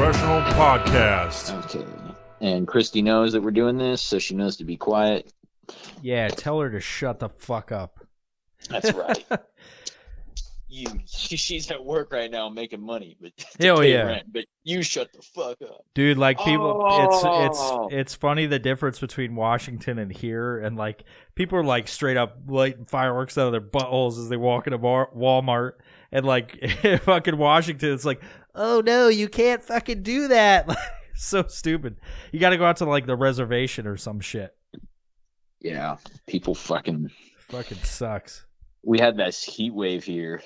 is the Violent Professional Podcast. Okay. And Christy knows that we're doing this, so she knows to be quiet. Yeah, tell her to shut the fuck up. That's right. you, she's at work right now making money, but to Hell yeah. rent, but you shut the fuck up. Dude, like people Oh. it's it's oh. it's funny the difference between Washington and here and like people are like straight up lighting fireworks out of their buttholes as they walk into bar- Walmart and like fucking Washington it's like, "Oh no, you can't fucking do that." so stupid. You got to go out to like the reservation or some shit. Yeah, people fucking. Fucking sucks. We had this heat wave here,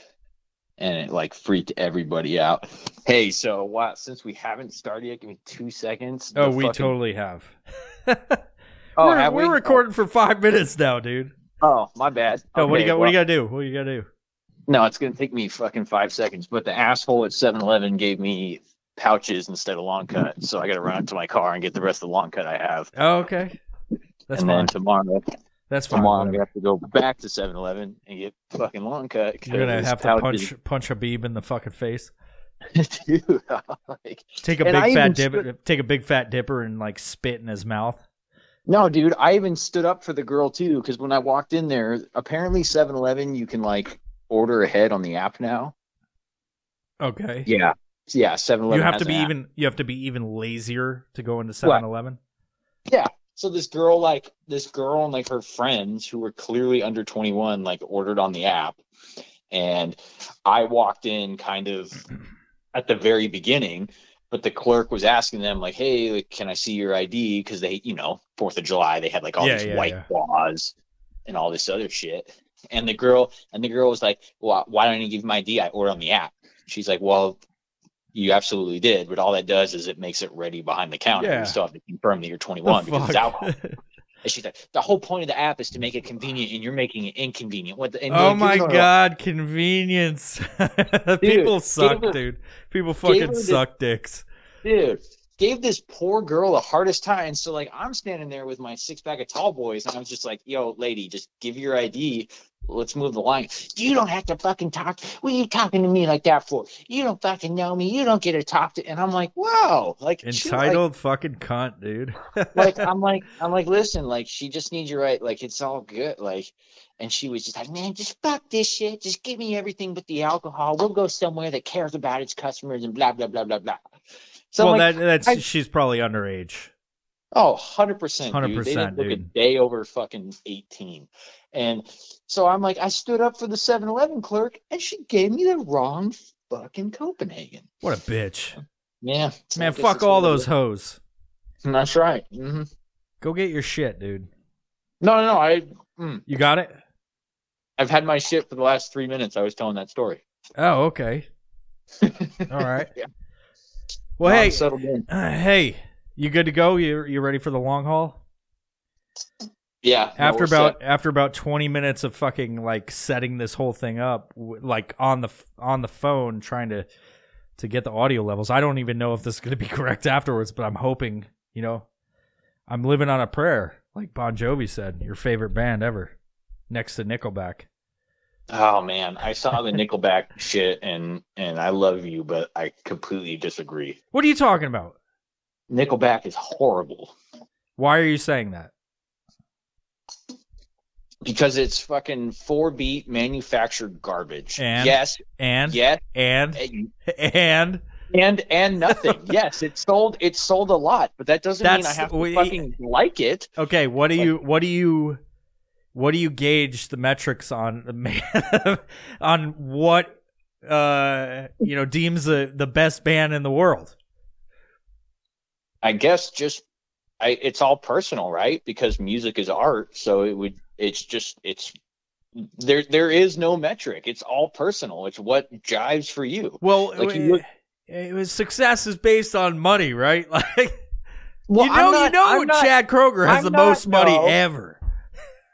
and it like freaked everybody out. Hey, so wow, since we haven't started yet, give me two seconds. Oh, we fucking- totally have. Oh, we're have we're we? recording for 5 minutes now, dude. Oh, my bad. Oh, what do you Okay, got? What do you well- got to do? What do you got to do? No, it's gonna take me fucking five seconds. But the asshole at 7-Eleven gave me pouches instead of long cut, so I got to run out to my car and get the rest of the long cut I have. Oh, okay. That's and fine. then tomorrow, That's fine. tomorrow I'm gonna have to go back to 7-Eleven and get fucking long cut. You're gonna have to punch punch Habib in the fucking face. dude. like, Take a I big fat stood- Take a big fat dipper and like spit in his mouth. no, dude. I even stood up for the girl too, because when I walked in there, apparently 7-Eleven you can like order ahead on the app now. Okay. Yeah, yeah. 7-Eleven. You have to be even. You have to be even lazier to go into 7-Eleven. So this girl, like this girl and like her friends who were clearly under 21, like ordered on the app. And I walked in kind of at the very beginning, but the clerk was asking them, like, hey, like, can I see your ID? Because they, you know, Fourth of July, they had like all Yeah, these yeah, white yeah. laws and all this other shit. And the girl, and the girl was like, well, why don't you give me my ID? I ordered on the app. She's like, well, you absolutely did, but all that does is it makes it ready behind the counter. Yeah. You still have to confirm that you're 21 The because it's fuck? alcohol. And she's like, the whole point of the app is to make it convenient, and you're making it inconvenient. What? The, oh my god, convenance! People suck, her- dude. People fucking this- suck dicks. dude, gave this poor girl the hardest time. And so like, I'm standing there with my six pack of tall boys, and I was just like, yo, lady, just give your ID. Let's move the line. You don't have to fucking talk. What are you talking to me like that for? You don't fucking know me. You don't get to talk to. And I'm like, whoa, like she, like, Entitled fucking cunt, dude. like I'm like I'm like listen like she just needs you right like it's all good like and she was just like man just fuck this shit just give me everything but the alcohol we'll go somewhere that cares about its customers and blah blah blah blah blah so well, like, that that's I- she's probably underage. Oh 100 percent 100%, they didn't look a day over fucking 18 and so I'm like I stood up for the 7-Eleven clerk and she gave me the wrong fucking Copenhagen What a bitch, yeah man! Fuck all those hoes. that's right hmm Go get your shit, dude. no no no I mm, You got it? I've had my shit for the last three minutes I was telling that story Oh, okay. All right. Yeah. Well, I'm hey, uh, hey, you good to go? You you ready for the long haul? Yeah. after about set. after about 20 minutes of fucking like setting this whole thing up like on the on the phone trying to to get the audio levels i don't even know if this is going to be correct afterwards but i'm hoping you know i'm living on a prayer like bon jovi said your favorite band ever next to nickelback Oh man, I saw the Nickelback shit and and I love you, but I completely disagree. what are you talking about Nickelback is horrible why are you saying that because it's fucking four beat manufactured garbage. And? yes, and yes, and and and and, and nothing. yes, it sold it sold a lot, but that doesn't mean I have to we- fucking like it. Okay, what do you what do you what do you gauge the metrics on the on what uh you know deems the the best band in the world? I guess just I it's all personal, right? Because music is art, so it would it's just it's there there is no metric. It's all personal. It's what jives for you. Well, Like, you look- it was success is based on money, right? Like Well, you know, not- you know, I'm not- Chad Kroeger has I'm the not- most money no. ever.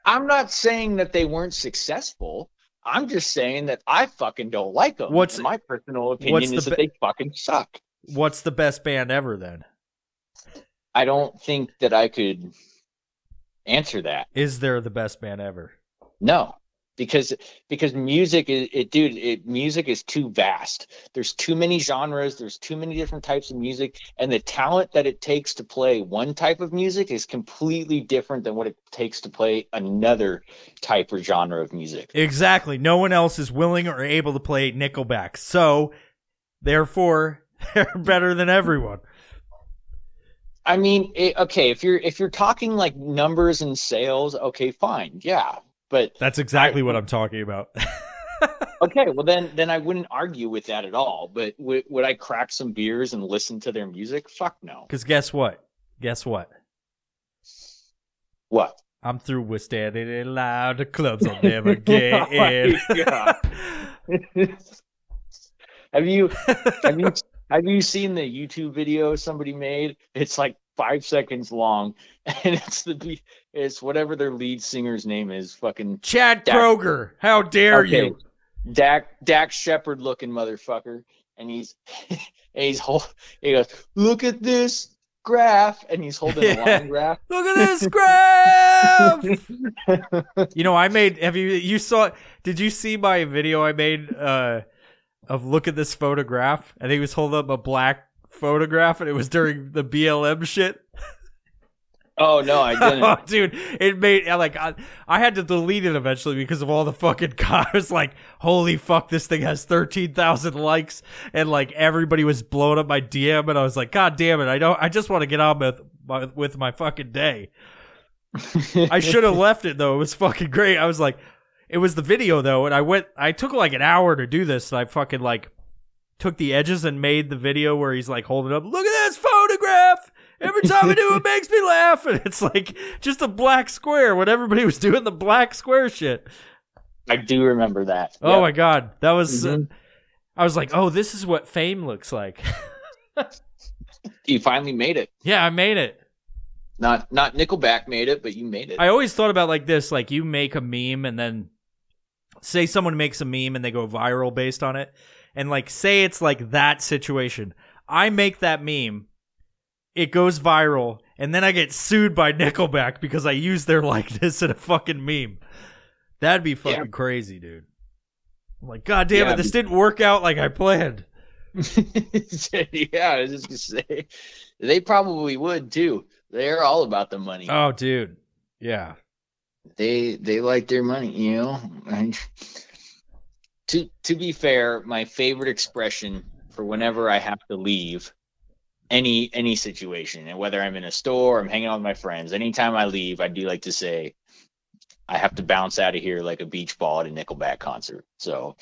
I'm not saying that they weren't successful. I'm just saying that I fucking don't like them. What's- And my personal opinion what's is the that be- they fucking suck. What's the best band ever then? I don't think that I could answer that. Is there the best band ever? No, because because music is it dude it music is too vast there's too many genres there's too many different types of music and the talent that it takes to play one type of music is completely different than what it takes to play another type or genre of music Exactly. No one else is willing or able to play Nickelback. So, therefore, they're better than everyone. I mean it, okay if you're if you're talking like numbers and sales okay fine yeah but That's exactly what I'm talking about. okay well then then i wouldn't argue with that at all but w- would i crack some beers and listen to their music fuck no Because guess what? Guess what? what I'm through with standing in line. The clubs I'll never get Oh in. God. have you have you have you seen the YouTube video somebody made? It's like five seconds long, and it's the it's whatever their lead singer's name is, fucking Chad Dak- Kroeger, how dare Okay. you? Dak Dax Shepard looking motherfucker, and he's and he's hol- he goes, look at this graph, and he's holding a Yeah. line graph. Look at this graph. you know, I made. Have you? You saw? Did you see my video I made uh, of look at this photograph? and he was holding up a black photograph, and it was during the BLM shit. oh no, I didn't. oh, dude, it made like I, I had to delete it eventually because of all the fucking cars. Like, holy fuck, this thing has thirteen thousand likes, and like everybody was blowing up my DM, and I was like, God damn it, I don't, I just want to get on with my, with my fucking day. I should have left it though. It was fucking great. I was like, it was the video though, and I went. I took like an hour to do this, and I fucking like took the edges and made the video where he's like holding up. Look at this photograph. Every time I do it makes me laugh, and it's like just a black square when everybody was doing the black square shit. I do remember that. Oh Yep. my god, that was. uh, Mhm. I was like, oh, this is what fame looks like. You finally made it. yeah, I made it. Not not Nickelback made it, but you made it. I always thought about like this: like you make a meme, and then say someone makes a meme and they go viral based on it, and like say it's like that situation. I make that meme, it goes viral, and then I get sued by Nickelback because I use their likeness in a fucking meme. That'd be fucking Yeah. crazy, dude. I'm like, God damn Yeah, it, this didn't work out like I planned. yeah, I was just gonna say they probably would too. They're all about the money. Oh, dude. Yeah. They they like their money, you know. And to to be fair, my favorite expression for whenever I have to leave any any situation, and whether I'm in a store, I'm hanging out with my friends, anytime I leave, I do like to say, I have to bounce out of here like a beach ball at a Nickelback concert. So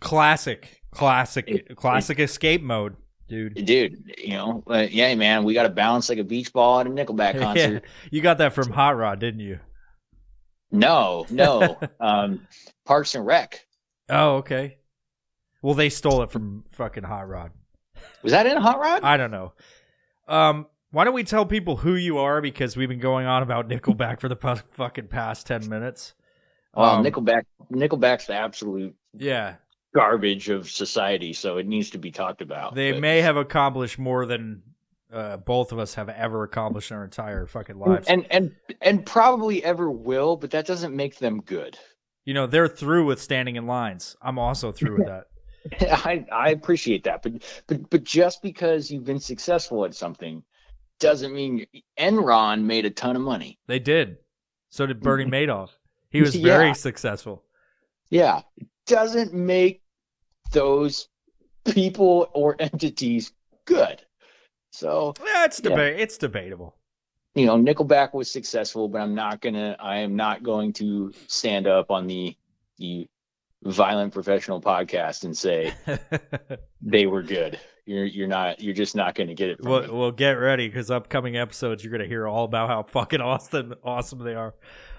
Classic. Classic. It- classic escape mode, dude. dude, you know, uh, yeah, man, we got to bounce like a beach ball at a Nickelback Yeah. concert. You got that from Hot Rod, didn't you? No, no, um, Parks and Rec. Oh, okay. Well, they stole it from fucking Hot Rod. Was that in Hot Rod? I don't know. Um, why don't we tell people who you are because we've been going on about Nickelback for the fucking past ten minutes. well, Um, Nickelback, Nickelback's the absolute Yeah, garbage of society, so it needs to be talked about. they But- may have accomplished more than uh, both of us have ever accomplished in our entire fucking lives. and and and probably ever will, but that doesn't make them good. you know, they're through with standing in lines. I'm also through with that. I I appreciate that, but but but just because you've been successful at something doesn't mean Enron made a ton of money. They did. So did Bernie Madoff. He was very Yeah. successful. Yeah, it doesn't make those people or entities good. So Yeah, it's Yeah. It's debatable. you know, Nickelback was successful, but I'm not gonna. I am not going to stand up on the the violent professional podcast and say they were good. You're you're not. You're just not going to get it. From Well, me. well, get ready because upcoming episodes you're gonna hear all about how fucking awesome, awesome they are.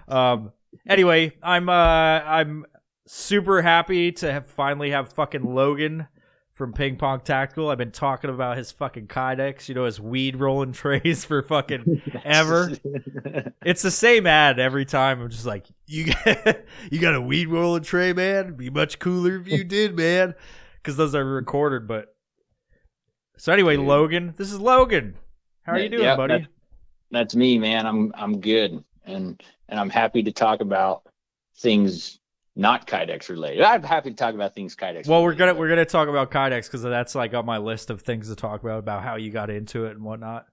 Um. Anyway, I'm uh I'm super happy to have finally have fucking Logan from Ping Pong Tactical. I've been talking about his fucking Kydex, you know, his weed rolling trays for fucking ever. It's the same ad every time. I'm just like, you got, you got a weed rolling tray, man. It'd be much cooler if you did, man. Because those are recorded. But so anyway, Dude. Logan, this is Logan. How are you doing, Yep, buddy? that- That's me, man. I'm I'm good, and and I'm happy to talk about things not Kydex related. I'm happy to talk about things Kydex. Well, we're gonna but- we're gonna talk about Kydex because that's like on my list of things to talk about about how you got into it and whatnot.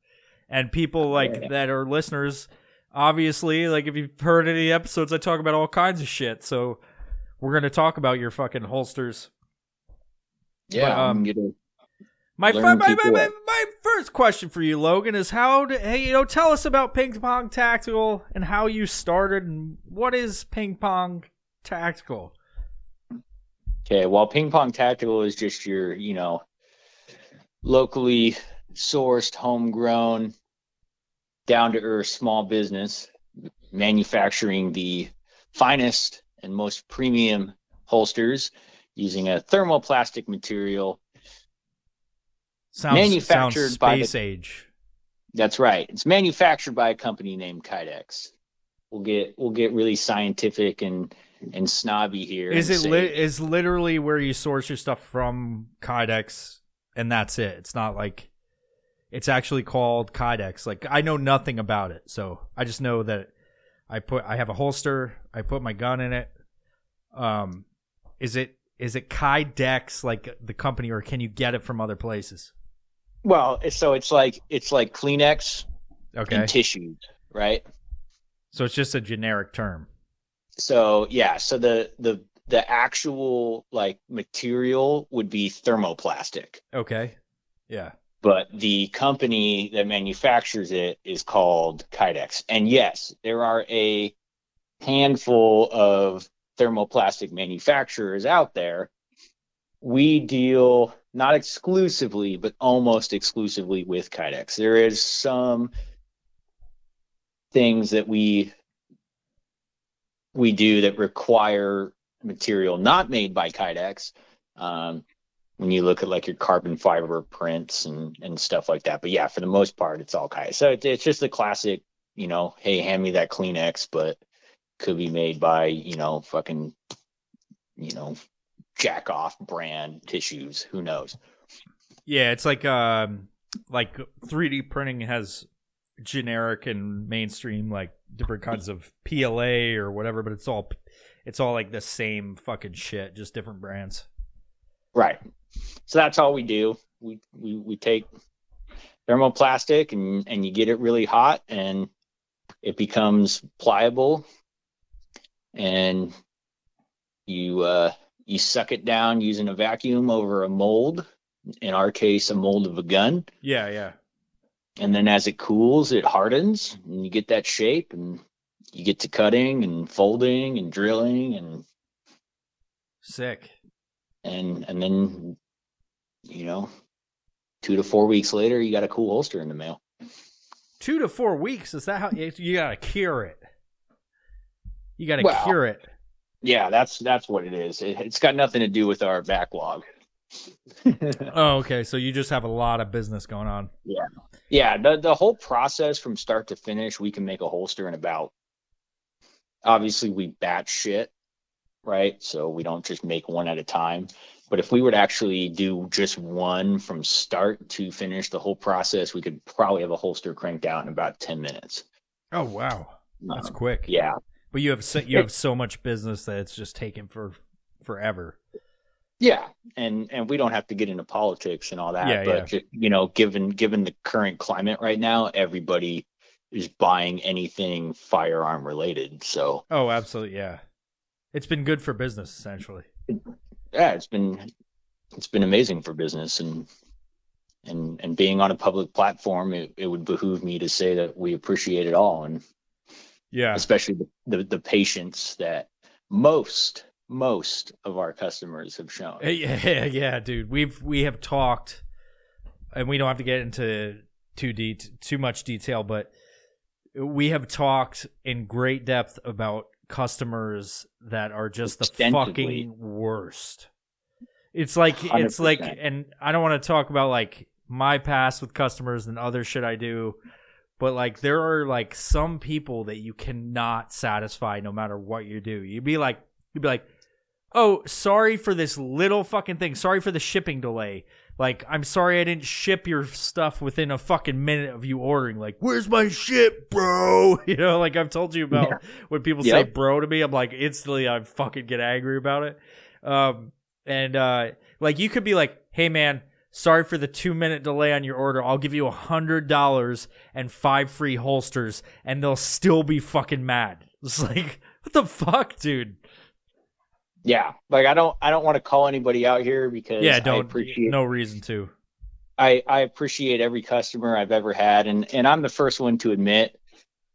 And people like Yeah. that are listeners, obviously, like if you've heard any episodes, I talk about all kinds of shit. So we're gonna talk about your fucking holsters. yeah. but, um, My, fir- my, my, my, my first question for you, Logan, is how do, hey you know tell us about ping pong tactical and how you started and what is ping pong tactical? Okay, well, Ping Pong Tactical is just your, you know, locally sourced, homegrown, down to earth small business manufacturing the finest and most premium holsters using a thermoplastic material. Sounds Manufactured sounds by the- space age. That's right. It's manufactured by a company named Kydex. We'll get we'll get really scientific and and snobby here. Is it say- li- is literally where you source your stuff from Kydex and that's it? It's not like it's actually called Kydex. Like I know nothing about it, so I just know that I put I have a holster. I put my gun in it. Um, is it is it Kydex like the company, or can you get it from other places? Well, so it's like it's like Kleenex Okay, and tissues, right? so it's just a generic term. So yeah, so the the the actual like material would be thermoplastic, Okay, yeah. but the company that manufactures it is called Kydex. And yes, there are a handful of thermoplastic manufacturers out there. We deal not exclusively, but almost exclusively with Kydex. There is some things that we we do that require material not made by Kydex. Um, when you look at like your carbon fiber prints and, and stuff like that. But yeah, for the most part, it's all Kydex. So it's, it's just the classic, you know, hey, hand me that Kleenex, but could be made by, you know, fucking, you know, jack off brand tissues. Who knows? Yeah, it's like um like 3D printing has generic and mainstream like different kinds of PLA or whatever, but it's all it's all like the same fucking shit, just different brands. Right. So that's all we do. We we we take thermoplastic and and you get it really hot and it becomes pliable and you uh you suck it down using a vacuum over a mold in our case a mold of a gun Yeah, yeah. And then as it cools it hardens and you get that shape and you get to cutting and folding and drilling and Sick. and and then you know two to four weeks later you got a cool holster in the mail Two to four weeks. Is that how you gotta cure it? You gotta Well- cure it. yeah that's that's what it is it, it's got nothing to do with our backlog Oh, okay. So you just have a lot of business going on. yeah Yeah. the, the whole process from start to finish we can make a holster in about obviously we batch shit right so we don't just make one at a time but if we would actually do just one from start to finish the whole process we could probably have a holster cranked out in about 10 minutes Oh wow, that's Um, quick. yeah But you have so, you have so much business that it's just taken for forever. Yeah, and and we don't have to get into politics and all that, Yeah, but yeah. you know, given given the current climate right now, everybody is buying anything firearm related. So Oh, absolutely. Yeah, it's been good for business essentially. yeah, it's been it's been amazing for business and and and being on a public platform, it, it would behoove me to say that we appreciate it all, and Yeah. especially the, the the patience that most most of our customers have shown. Yeah, yeah, dude. We've we have talked, and we don't have to get into too de- too much detail, but we have talked in great depth about customers that are just the fucking worst. It's like it's like, and I don't want to talk about like my past with customers and other shit I do, but like there are like some people that you cannot satisfy no matter what you do. You'd be like, you'd be like, oh, sorry for this little fucking thing. Sorry for the shipping delay. like I'm sorry I didn't ship your stuff within a fucking minute of you ordering. Like, where's my ship, bro? You know, like I've told you about Yeah. when people say bro to me, I'm like instantly I fucking get angry about it. Um, and uh, like you could be like, hey man, sorry for the two minute delay on your order. I'll give you a hundred dollars and five free holsters, and they'll still be fucking mad. It's like, what the fuck, dude? Yeah, like I don't I don't want to call anybody out here because Yeah, I don't. appreciate No reason to. I, I appreciate every customer I've ever had, and and I'm the first one to admit,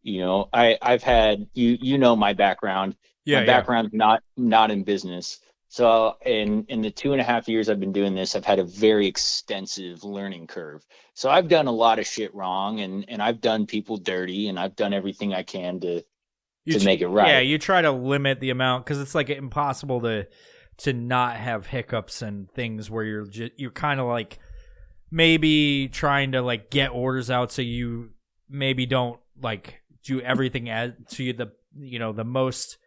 you know, I I've had you you know my background. Yeah, my yeah. background's not not in business. So in in the two and a half years I've been doing this, I've had a very extensive learning curve. So I've done a lot of shit wrong, and and I've done people dirty, and I've done everything I can to You to tr- make it right. Yeah, you try to limit the amount because it's like impossible to to not have hiccups and things where you're just you're kind of like maybe trying to like get orders out so you maybe don't like do everything as to the you know the most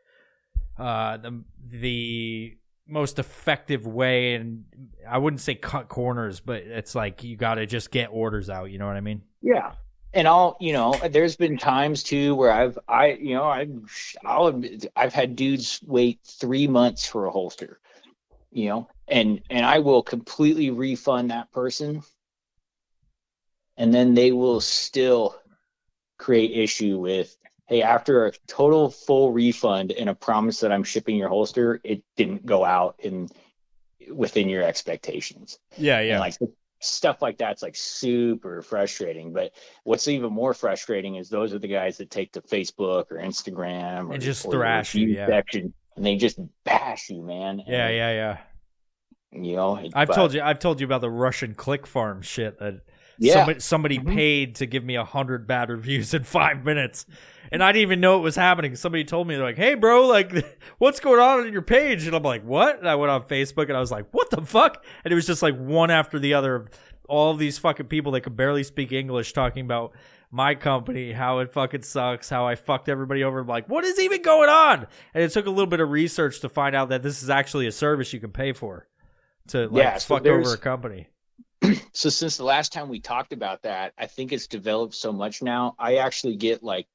uh the the most effective way and I wouldn't say cut corners but it's like you got to just get orders out you know what I mean Yeah. And I'll, you know, there's been times too where I've, I, you know, I've, I'll, admit, I've had dudes wait three months for a holster, you know, and, and I will completely refund that person. And then they will still create issue with, hey, after a total full refund and a promise that I'm shipping your holster, it didn't go out in within your expectations. yeah And like stuff like that's like super frustrating. But what's even more frustrating is those are the guys that take to Facebook or Instagram or And just or thrash you, yeah. section and they just bash you, man. yeah And, yeah yeah You know, I've but- told you I've told you about the Russian click farm shit that Yeah. somebody somebody Mhm. paid to give me a hundred bad reviews in five minutes. And I didn't even know it was happening. Somebody told me they're like, Hey bro, like what's going on on your page? And I'm like, What? And I went on Facebook and I was like, What the fuck? And it was just like one after the other of all these fucking people that could barely speak English talking about my company, how it fucking sucks, how I fucked everybody over. I'm like, what is even going on? And it took a little bit of research to find out that this is actually a service you can pay for to like Yeah, so fuck over a company. so since the last time we talked about that, I think it's developed so much now. I actually get like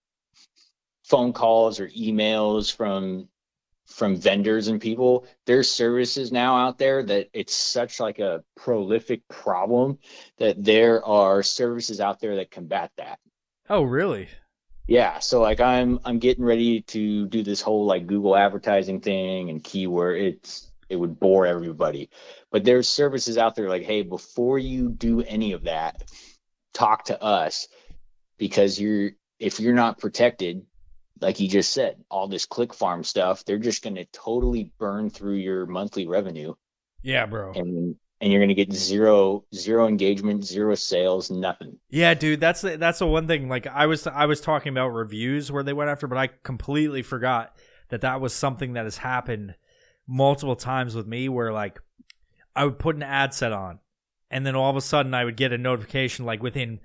phone calls or emails from from vendors and people. There's services now out there that it's such like a prolific problem that there are services out there that combat that. Oh, really? Yeah, so like I'm I'm getting ready to do this whole like Google advertising thing and keyword. It's it would bore everybody, but there's services out there like, hey, before you do any of that, talk to us because you're if you're not protected, like you just said, all this click farm stuff, they're just going to totally burn through your monthly revenue, Yeah, bro. and and you're going to get zero zero engagement, zero sales, nothing. Yeah, dude, that's the, that's the one thing. Like I was I was talking about reviews where they went after, but I completely forgot that that was something that has happened multiple times with me. Where like I would put an ad set on, and then all of a sudden I would get a notification like within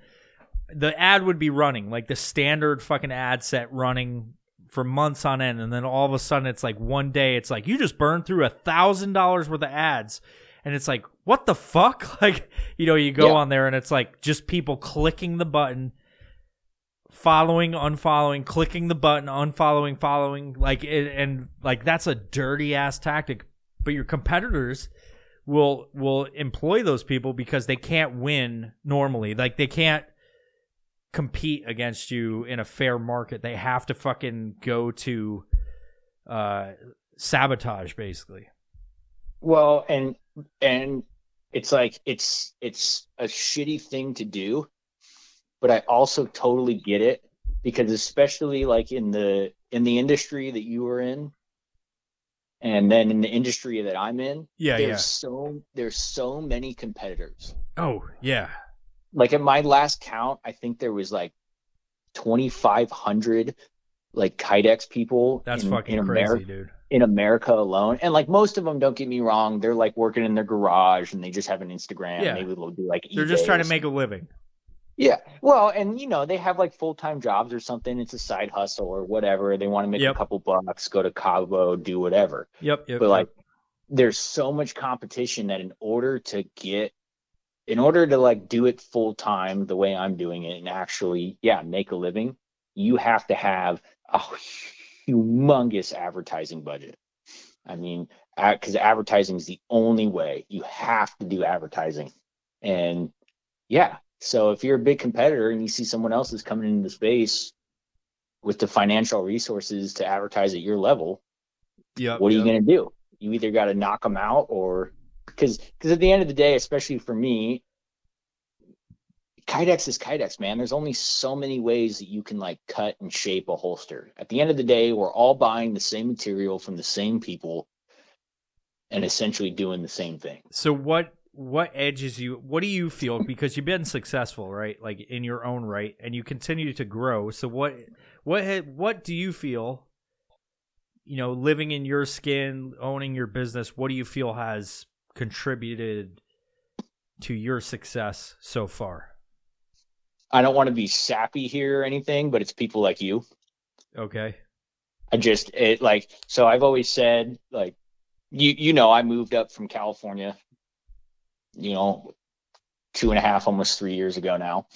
the ad would be running like the standard fucking ad set running for months on end, and then all of a sudden it's like one day it's like you just burned through a thousand dollars worth of ads. And it's like, what the fuck? Like, you know, you go Yeah. on there and it's like just people clicking the button, following, unfollowing, clicking the button, unfollowing, following. Like, it, and like that's a dirty ass tactic. But your competitors will will employ those people because they can't win normally. Like they can't compete against you in a fair market. They have to fucking go to uh sabotage basically. Well, and and it's like it's it's a shitty thing to do, but I also totally get it because especially like in the in the industry that you were in and then in the industry that I'm in, Yeah, there's yeah. so there's so many competitors. Oh, yeah. Like at my last count, I think there was like 2500 like Kydex people That's in, fucking in crazy, America dude. in America alone. And like most of them, don't get me wrong, they're like working in their garage and they just have an Instagram. Yeah. Maybe they'll do like They're just trying to make a living. yeah. Well, and you know, they have like full time jobs or something. It's a side hustle or whatever. They want to make Yep. a couple bucks, go to Cabo, do whatever. Yep, yep. But yep. like there's so much competition that in order to get in order to like do it full time the way I'm doing it and actually, yeah, make a living, you have to have a humongous advertising budget. I mean, because advertising is the only way you have to do advertising. And yeah, so if you're a big competitor and you see someone else is coming into the space with the financial resources to advertise at your level, Yeah. what are you going to do? You either got to knock them out or because because at the end of the day, especially for me, Kydex is Kydex, man. There's only so many ways that you can like cut and shape a holster. At the end of the day, we're all buying the same material from the same people and essentially doing the same thing. So what what edges you what do you feel because you've been successful right like in your own right and you continue to grow so what what what do you feel you know living in your skin owning your business what do you feel has contributed to your success so far I don't want to be sappy here or anything, but it's people like you. okay I just it like so I've always said like you you know I moved up from California, you know, two and a half almost three years ago now,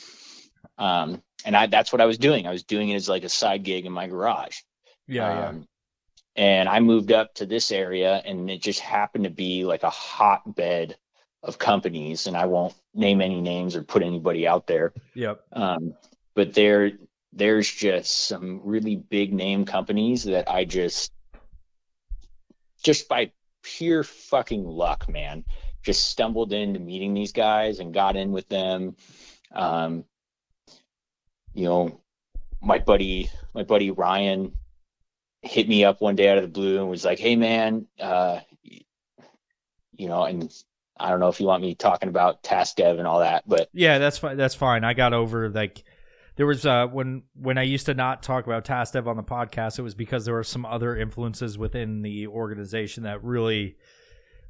um, and I that's what I was doing. I was doing it as like a side gig in my garage. yeah Um, And I moved up to this area, and it just happened to be like a hotbed of companies, and I won't name any names or put anybody out there. yep Um, but there, there's just some really big name companies that I just, just by pure fucking luck, man, just stumbled into meeting these guys and got in with them. Um, you know, my buddy, my buddy Ryan hit me up one day out of the blue and was like, "Hey, man, uh, you know," and I don't know if you want me talking about task dev and all that, but Yeah, that's fine. That's fine. I got over like there was uh when when I used to not talk about task dev on the podcast, it was because there were some other influences within the organization that really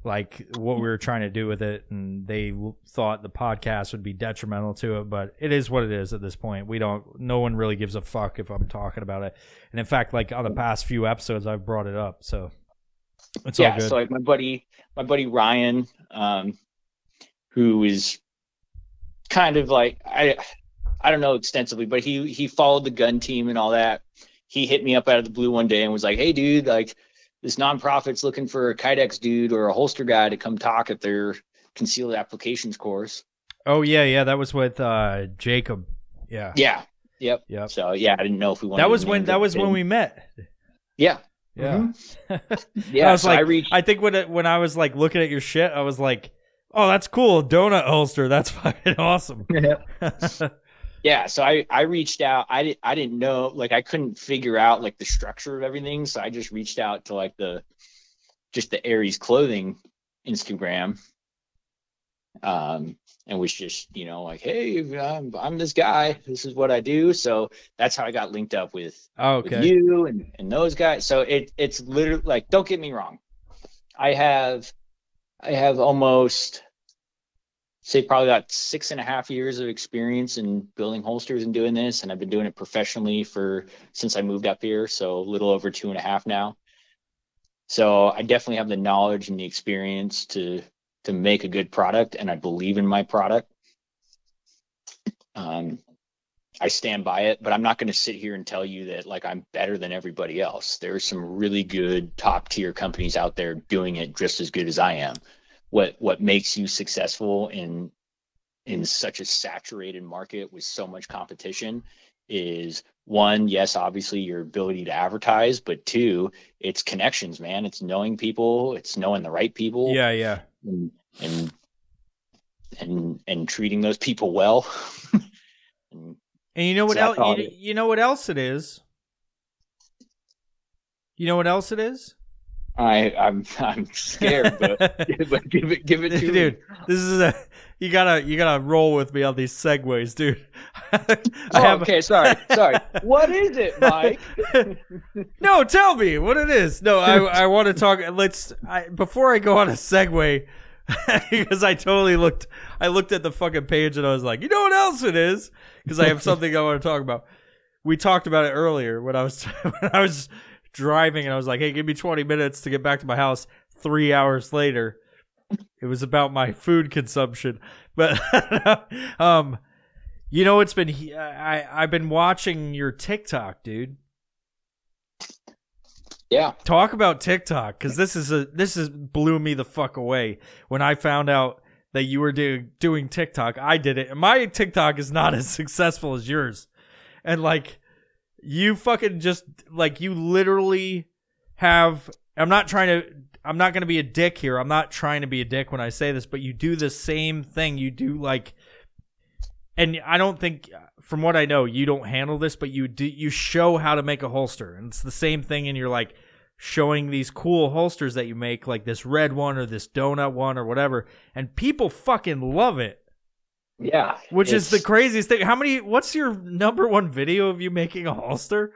like what we were trying to do with it, and they thought the podcast would be detrimental to it. But it is what it is at this point. We don't. No one really gives a fuck if I'm talking about it. And in fact, like on the past few episodes, I've brought it up, so it's all yeah so like my buddy my buddy ryan um who is kind of like i i don't know extensively but he he followed the gun team and all that he hit me up out of the blue one day and was like hey dude like this nonprofit's looking for a kydex dude or a holster guy to come talk at their concealed applications course oh yeah, yeah, that was with uh Jacob. Yeah, yeah yep Yep. so yeah i didn't know if we wanted that was to when that it, was when we met. yeah Yeah. yeah I was so like, i reached I think when it, when I was like looking at your shit, I was like, "Oh, that's cool, donut holster. That's fucking awesome." yeah so i i reached out i didn't i didn't know like i couldn't figure out like the structure of everything so i just reached out to like the just the aries clothing instagram um and was just you know like hey i'm, I'm this guy this is what i do so that's how i got linked up with oh, with you and, and those guys. So it it's literally like don't get me wrong. I have I have almost say probably about six and a half years of experience in building holsters and doing this, and I've been doing it professionally for since I moved up here, so a little over two and a half now. So I definitely have the knowledge and the experience to to make a good product, and I believe in my product. Um, I stand by it, but I'm not going to sit here and tell you that like I'm better than everybody else. There's some really good top tier companies out there doing it just as good as I am. What what makes you successful in in such a saturated market with so much competition is one, yes, obviously your ability to advertise, but two, it's connections, man. It's knowing people, it's knowing the right people Yeah, yeah. and and and, and treating those people well. and And you know what else? You, you know what else it is? You know what else it is? I I'm I'm scared, but but give it give it to dude, me. this is a you gotta you gotta roll with me on these segues, dude. Oh, okay, sorry, sorry. What is it, Mike? no, tell me what it is. No, I I want to talk. Let's I, before I go on a segue because I totally looked. I looked at the fucking page and I was like, you know what else it is? Because I have something I want to talk about. We talked about it earlier when I was when I was driving and I was like, hey, give me twenty minutes to get back to my house. Three hours later, it was about my food consumption. But um, you know, it's been I I've been watching your TikTok, dude. Yeah. Talk about TikTok because this is a this is blew me the fuck away when I found out that you were doing doing TikTok. I did it, and my TikTok is not as successful as yours. And like, you fucking just like you literally have. I'm not trying to. I'm not going to be a dick here. I'm not trying to be a dick when I say this, but you do the same thing. You do like, and I don't think, from what I know, you don't handle this, but you do. You show how to make a holster, and it's the same thing. And you're like showing these cool holsters that you make, like this red one or this donut one or whatever, and people fucking love it. Yeah. Which is the craziest thing. How many? What's your number one video of you making a holster?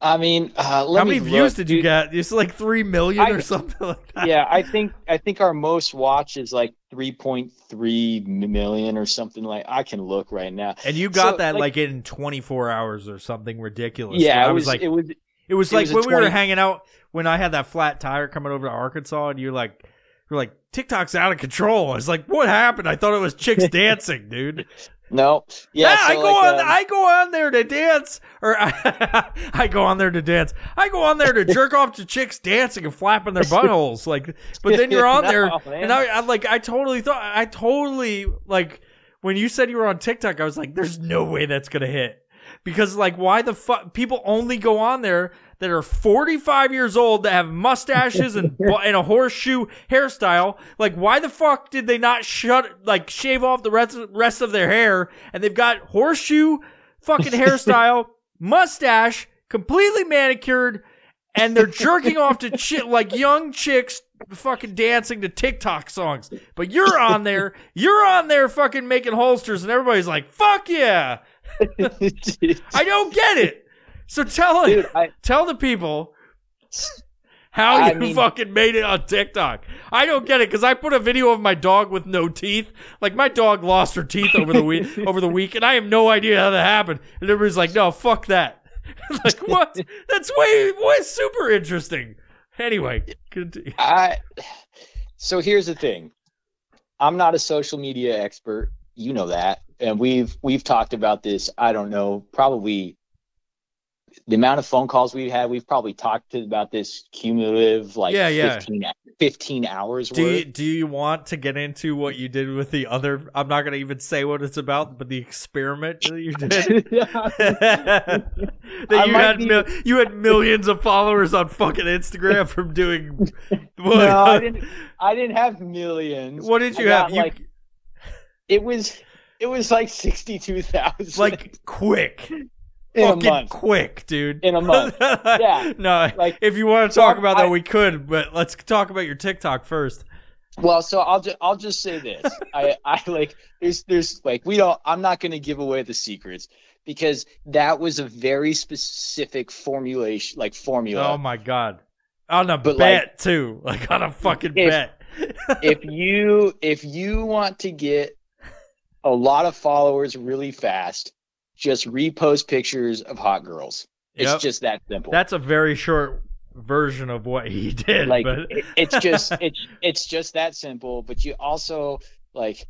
I mean, uh, let How many views look, did you dude. get? It's like three million I- or something like that. yeah, I think I think our most watch is like 3.3 million or something like. I can look right now. And you got So, that like, like- in 24 hours or something ridiculous. Yeah, Where I it was, like, it was it was it like was when we were hanging out when I had that flat tire coming over to Arkansas, and you're like, you're like, TikTok's out of control. I was like, what happened? I thought it was chicks dancing, dude. no. Yeah, Yeah, so I go like, on. um, I go on there to dance, or I, go on there to dance. I go on there to jerk off to chicks dancing and flapping their buttholes. Like, but then you're on No, there, man. and I, I like. I totally thought. I totally like when you said you were on TikTok. I was like, "There's no way that's gonna hit." Because like, why the fuck? People only go on there that are 45 years old that have mustaches and and a horseshoe hairstyle. Like, why the fuck did they not shut like shave off the rest rest of their hair and they've got horseshoe fucking hairstyle, mustache, completely manicured, and they're jerking off to chi- like young chicks fucking dancing to TikTok songs. But you're on there, you're on there fucking making holsters, and everybody's like, "Fuck yeah!" I don't get it. So tell it, Dude, I, tell the people how I you mean- fucking made it on TikTok. I don't get it because I put a video of my dog with no teeth. Like my dog lost her teeth over the week, over the week, and I have no idea how that happened. And everybody's like, "No, fuck that." like what? That's way, way super interesting. Anyway, continue. I so here's the thing. I'm not a social media expert. You know that. And we've we've talked about this, I don't know, probably the amount of phone calls we've had, we've probably talked to about this cumulative like Yeah, yeah. 15, 15 hours Do you, do you want to get into what you did with the other? I'm not going to even say what it's about, but the experiment that you did. that I you had be- mil- you had millions of followers on fucking Instagram from doing. What, no, I didn't I didn't have millions. what did I you got, have? You, like it was it was like sixty two thousand like quick, fucking month. quick, dude. In a month. Yeah. No, Like if you want to so talk about that, we could, but let's talk about your TikTok first. Well, so I'll just I'll just say this. I I like there's there's like we don't I'm not going to give away the secrets because that was a very specific formulation like formula. Oh my god, on a But, bet too, like on a fucking If- bet. if you if you want to get a lot of followers really fast, just repost pictures of hot girls. It's Yep. just that simple. That's a very short version of what he did. like but it, it's just it's it's just that simple, but you also like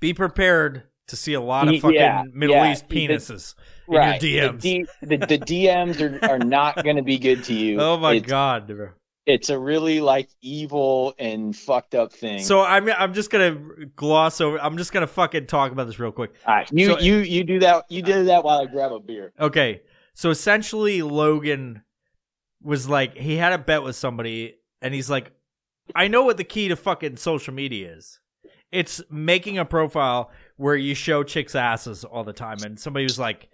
be prepared to see a lot of fucking yeah, Middle yeah. East The- penises in right your DMs. The, D, the, the DMs are, are not going to be good to you. oh my it's, god. bro. It's a really like evil and fucked up thing. So I'm I'm just gonna gloss over. I'm just gonna fucking talk about this real quick. All right, you so- you you do that. You did that while I grab a beer. Okay, so essentially Logan was like he had a bet with somebody, and he's like, I know what the key to fucking social media is. It's making a profile where you show chicks' asses all the time, and somebody was like.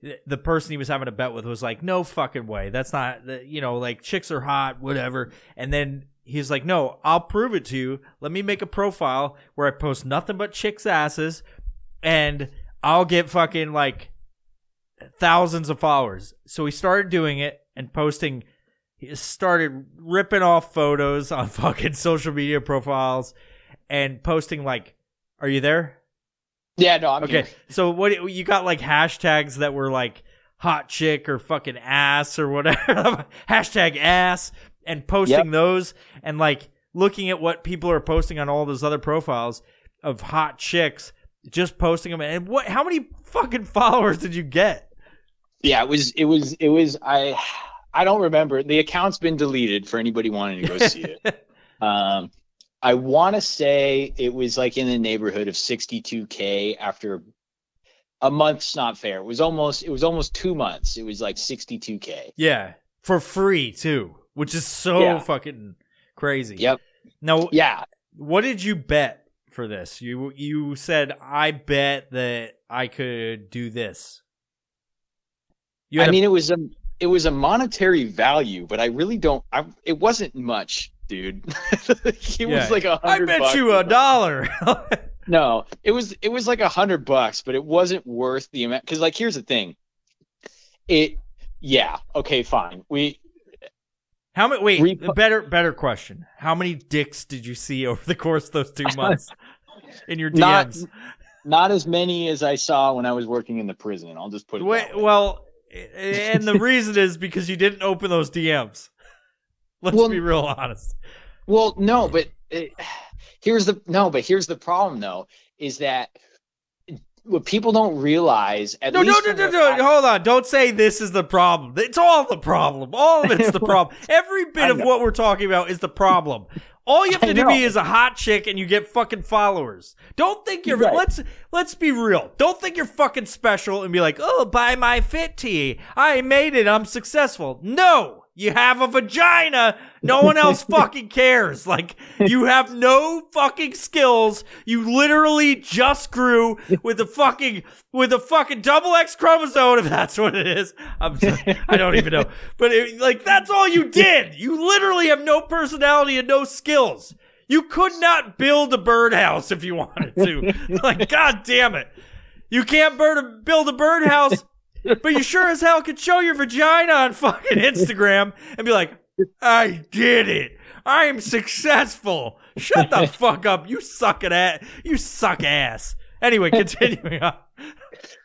The person he was having a bet with was like, "No fucking way. That's not, you know, like chicks are hot, whatever." And then he's like, "No, I'll prove it to you. Let me make a profile where I post nothing but chicks' asses, and I'll get fucking like thousands of followers. So he started doing it and posting. He started ripping off photos on fucking social media profiles and posting like, "Are you there?" Yeah, no, I'm Okay, here. so what you got like hashtags that were like hot chick or fucking ass or whatever hashtag ass and posting Yep. those and like looking at what people are posting on all those other profiles of hot chicks, just posting them. And what? How many fucking followers did you get? Yeah, it was it was it was I I don't remember. The account's been deleted for anybody wanting to go see it. Um, I want to say it was like in the neighborhood of 62k after a month's not fair. It was almost it was almost two months. It was like 62k. Yeah, for free too, which is so Yeah. fucking crazy. Yep. Now, Yeah. what did you bet for this? You you said I bet that I could do this. You I had a- mean, it was a it was a monetary value, but I really don't. I it wasn't much, dude. it Yeah. was like a hundred. I bet bucks you a dollar. No, it was it was like a hundred bucks, but it wasn't worth the amount. Because like, here's the thing. It, yeah, okay, fine. We How many? Wait, Repo- better better question. How many dicks did you see over the course of those two months in your Not- DMs? not as many as I saw when I was working in the prison. I'll just put it. Wait, that way. well, and the reason is because you didn't open those DMs. Let's Well- be real honest. Well, no, but it, here's the no, but here's the problem though, is that what people don't realize. At No, no, least no, no, what no. Hold on. Don't say this is the problem. It's all the problem. All of it's the problem. Every bit of what we're talking about is the problem. All you have to do be is a hot chick and you get fucking followers. Don't think you're Right. let's let's be real. Don't think you're fucking special and be like, "Oh, buy my fit tee. I made it. I'm successful." No. You have a vagina. No one else fucking cares. Like, you have no fucking skills. You literally just grew with a fucking, with a fucking double X chromosome, if that's what it is. I'm sorry. I don't even know. But it, like, that's all you did. You literally have no personality and no skills. You could not build a birdhouse if you wanted to. like, god damn it. You can't bird a, build a birdhouse, but you sure as hell could show your vagina on fucking Instagram and be like, I did it. I am successful. Shut the fuck up. You suck at ass. You suck ass. Anyway, continuing on.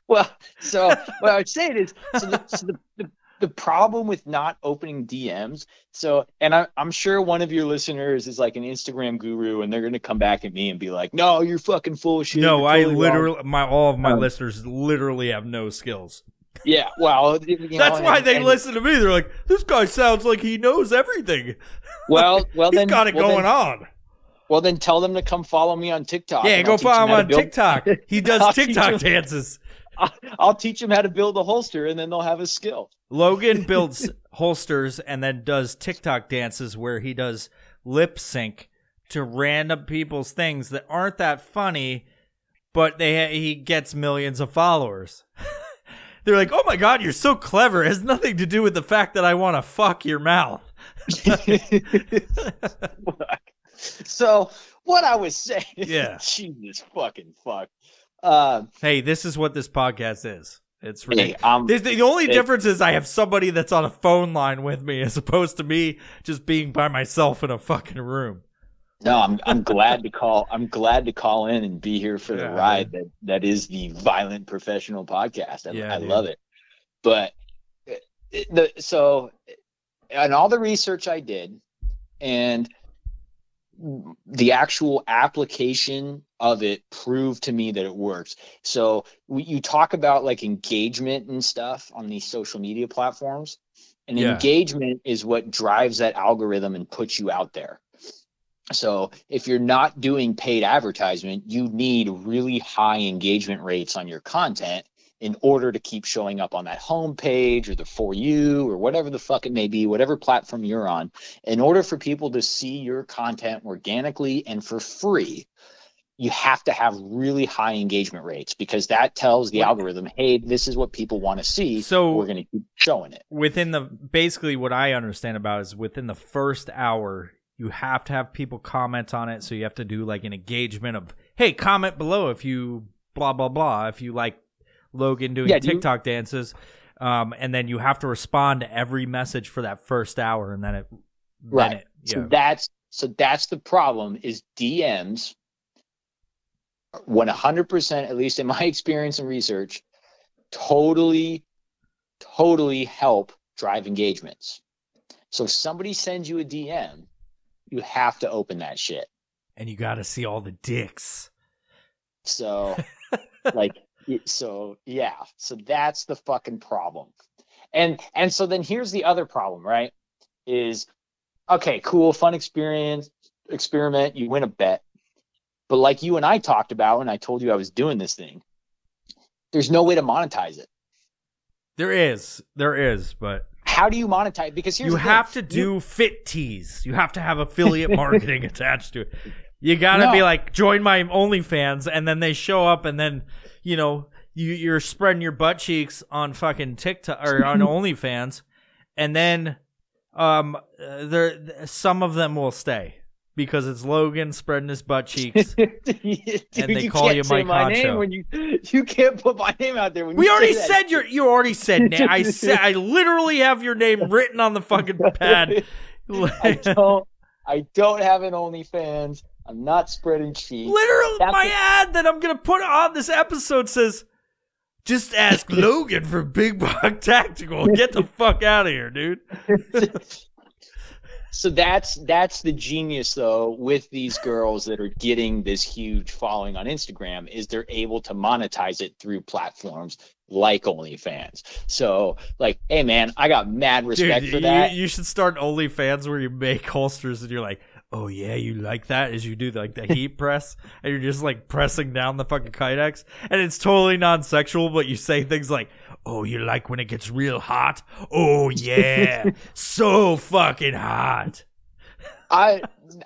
Well, so what I would say is, so the, so the, the the problem with not opening DMs. So, and I, I'm sure one of your listeners is like an Instagram guru, and they're gonna come back at me and be like, "No, you're fucking full of shit." No, You're I totally wrong." literally, my all of my Um, listeners literally have no skills. Yeah, well, you know, That's why and- they and- listen to me. They're like, this guy sounds like he knows everything. Well, well, He's then got it well, going then, on. Well, then tell them to come follow me on TikTok. Yeah, go follow him on build- TikTok. He does TikTok dances. I'll, I'll teach them how to build a holster, and then they'll have a skill. Logan builds holsters and then does TikTok dances where he does lip sync to random people's things that aren't that funny, but they he gets millions of followers. They're like, "Oh my god, you're so clever." It has nothing to do with the fact that I want to fuck your mouth. so what I was saying, Yeah. Jesus fucking fuck. Uh, Hey, this is what this podcast is. It's ridiculous. hey, um, the only It- difference is I have somebody that's on a phone line with me as opposed to me just being by myself in a fucking room. No, I'm I'm glad to call. I'm glad to call in and be here for the Yeah, ride that that is the Violent Professional Podcast. I, Yeah, I dude. love it. But uh, the so, and all the research I did, and the actual application of it proved to me that it works. So we, you talk about like engagement and stuff on these social media platforms, and Yeah. engagement is what drives that algorithm and puts you out there. So if you're not doing paid advertisement, you need really high engagement rates on your content in order to keep showing up on that homepage or the for you or whatever the fuck it may be, whatever platform you're on. In order for people to see your content organically and for free, you have to have really high engagement rates because that tells the algorithm, hey, this is what people want to see. So- we're going to keep showing it. within the basically what I understand about is within the first hour you have to have people comment on it so you have to do like an engagement of hey comment below if you blah blah blah if you like Logan doing Yeah, do you- TikTok dances um and then you have to respond to every message for that first hour and then it then Right. it, So yeah. that's so that's the problem is DMs When 100% at least in my experience and research totally totally help drive engagements. So if somebody sends you a DM, you have to open that shit. And you got to see all the dicks. So, like, so yeah, so that's the fucking problem. And and so then here's the other problem, right? Is okay, cool, fun experience, experiment. You win a bet, but like you and I talked about when I told you I was doing this thing, there's no way to monetize it. There is, there is, but How do you monetize? Because here's you the thing. have to do fit tees. You have to have affiliate marketing attached to it. You gotta be like, join my OnlyFans, and then they show up, and then you know you you're spreading your butt cheeks on fucking TikTok or on OnlyFans, and then um uh, there some of them will stay because it's Logan spreading his butt cheeks. Dude, they you call you Mike my Honcho. name when you you can't put my name out there when We you already said your. You already said. Na- I said. I literally have your name written on the fucking pad. I don't. I don't have an OnlyFans. I'm not spreading cheeks. Literally, That's my what- ad that I'm gonna put on this episode says, "Just ask Logan for Big Buck Tactical." Get the fuck out of here, dude. So that's that's the genius though with these girls that are getting this huge following on Instagram is they're able to monetize it through platforms like OnlyFans. So like, hey man, I got mad respect Dude, for you, that. you should start OnlyFans where you make holsters and you're like, "Oh yeah, you like that?" As you do like the heat press, and you're just like pressing down the fucking kydex, and it's totally non-sexual, but you say things like. Oh, you like when it gets real hot? Oh yeah, so fucking hot. I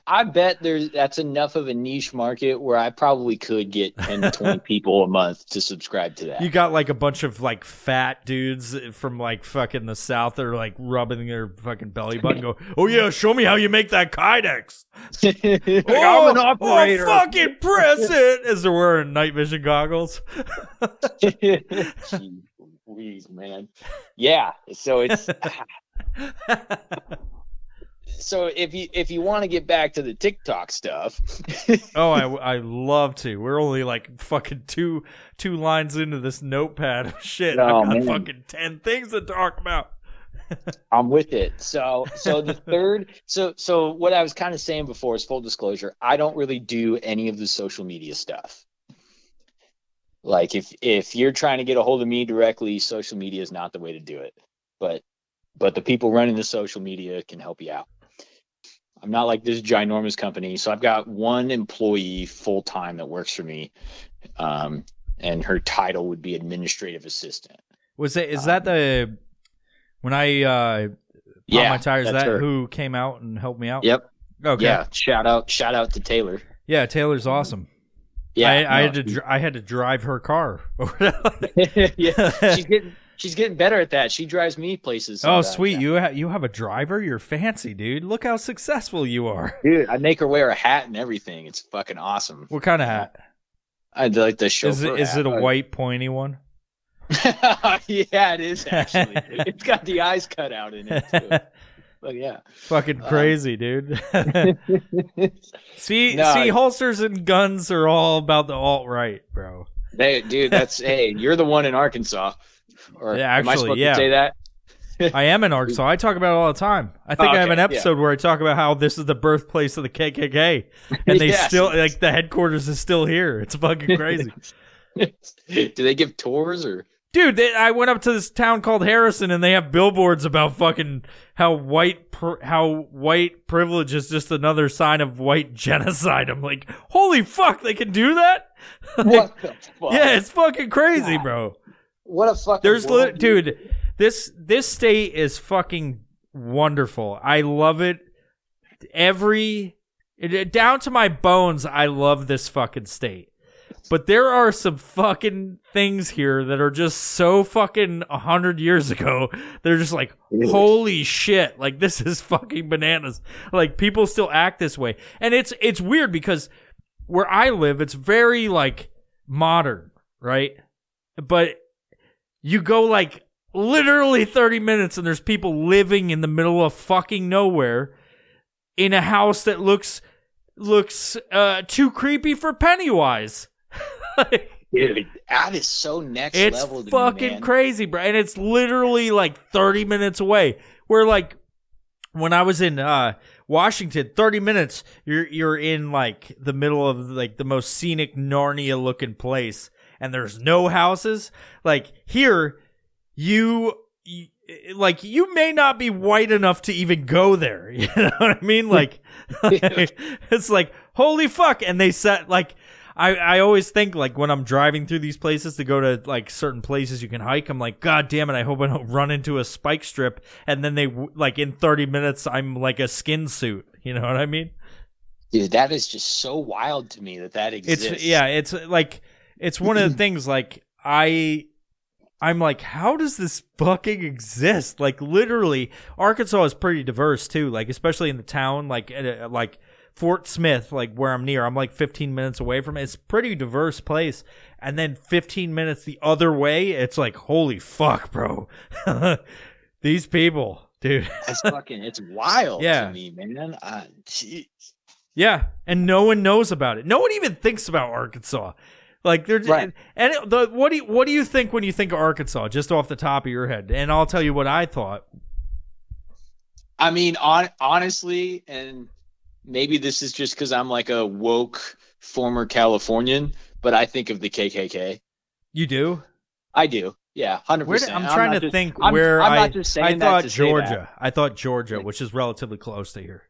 I bet there's that's enough of a niche market where I probably could get 10 to 20 people a month to subscribe to that. You got like a bunch of like fat dudes from like fucking the south that are like rubbing their fucking belly button. Go, oh yeah, show me how you make that kydex. Like, oh, I'm an oh, oh, operator. Oh, fucking press it as they're wearing night vision goggles. Jeez Louise, man. Yeah. So it's so if you if you want to get back to the TikTok stuff, oh, I, I love to. We're only like fucking two two lines into this notepad. Shit, Oh, I've got man. fucking ten things to talk about. I'm with it. So so the third so so what I was kind of saying before is full disclosure, I don't really do any of the social media stuff. Like if if you're trying to get a hold of me directly, social media is not the way to do it. But but the people running the social media can help you out. I'm not like this ginormous company, so I've got one employee full time that works for me, um, and her title would be administrative assistant. Was it? Is that the when I uh, Yeah, my tires? That her. who came out and helped me out? Yep. Okay. Yeah. Shout out shout out to Taylor. Yeah, Taylor's awesome. Yeah. I, I had to dr- I had to drive her car. yeah, she's getting she's getting better at that. She drives me places. oh, sometimes. sweet! You ha- you have a driver. You're fancy, dude. Look how successful you are. dude. I make her wear a hat and everything. It's fucking awesome. What kind of hat? I like the Is chauffeur. it? Is it a white pointy one? yeah, it is actually. it's got the eyes cut out in it too. But yeah. Fucking Um, crazy, dude. see, No, see, holsters and guns are all about the alt right, bro. Hey, dude, that's hey, you're the one in Arkansas. Or Yeah, am I actually, supposed yeah. to say that? I am in Arkansas. I talk about it all the time. I think oh, I have an episode where I talk about how this is the birthplace of the KKK, and they Yes. still like the headquarters is still here. It's fucking crazy. Do they give tours or? Dude, they, I went up to this town called Harrison, and they have billboards about fucking how white pr- how white privilege is just another sign of white genocide. I'm like, holy fuck, they can do that? What the fuck? yeah, it's fucking crazy, God. bro. What a fucking. There's lit dude. This this state is fucking wonderful. I love it. Every it, down to my bones. I love this fucking state. But there are some fucking things here that are just so fucking a hundred years ago. They're just like, holy shit! Like this is fucking bananas. Like people still act this way, and it's it's weird because where I live, it's very like modern, right? But you go like literally 30 minutes and there's people living in the middle of fucking nowhere in a house that looks looks uh too creepy for Pennywise. Dude, that is so next it's level. Me, fucking man. crazy, bro. And it's literally like 30 minutes away. Where like when I was in uh Washington, 30 minutes, you're you're in like the middle of like the most scenic Narnia looking place and there's no houses. Like here, you, you like you may not be white enough to even go there. You know what I mean? Like, it's like holy fuck and they set like I, I always think like when I'm driving through these places to go to like certain places you can hike, I'm like, God damn it! I hope I don't run into a spike strip, and then they like in 30 minutes I'm like a skin suit. You know what I mean? Dude, that is just so wild to me that that exists. It's yeah, it's like it's one of the things like I I'm like, how does this fucking exist? Like, literally, Arkansas is pretty diverse too. Like, especially in the town, like, uh, like Fort Smith, like where I'm near, I'm like 15 minutes away from it. It's a pretty diverse place. And then 15 minutes the other way, it's like, holy fuck, bro. These people, dude. it's fucking, it's wild Yeah. to me, man. Uh, jeez. Yeah, and no one knows about it. No one even thinks about Arkansas. Like they're Right. and it- the what do you what do you think when you think of Arkansas? Just off the top of your head, and I'll tell you what I thought. I mean, on, honestly, and maybe this is just because I'm like a woke former Californian, but I think of the KKK. You do? I do. Yeah, hundred percent. I'm trying to think I'm, where I'm I not just saying I that thought to say that. Georgia. I thought Georgia, which is relatively close to here.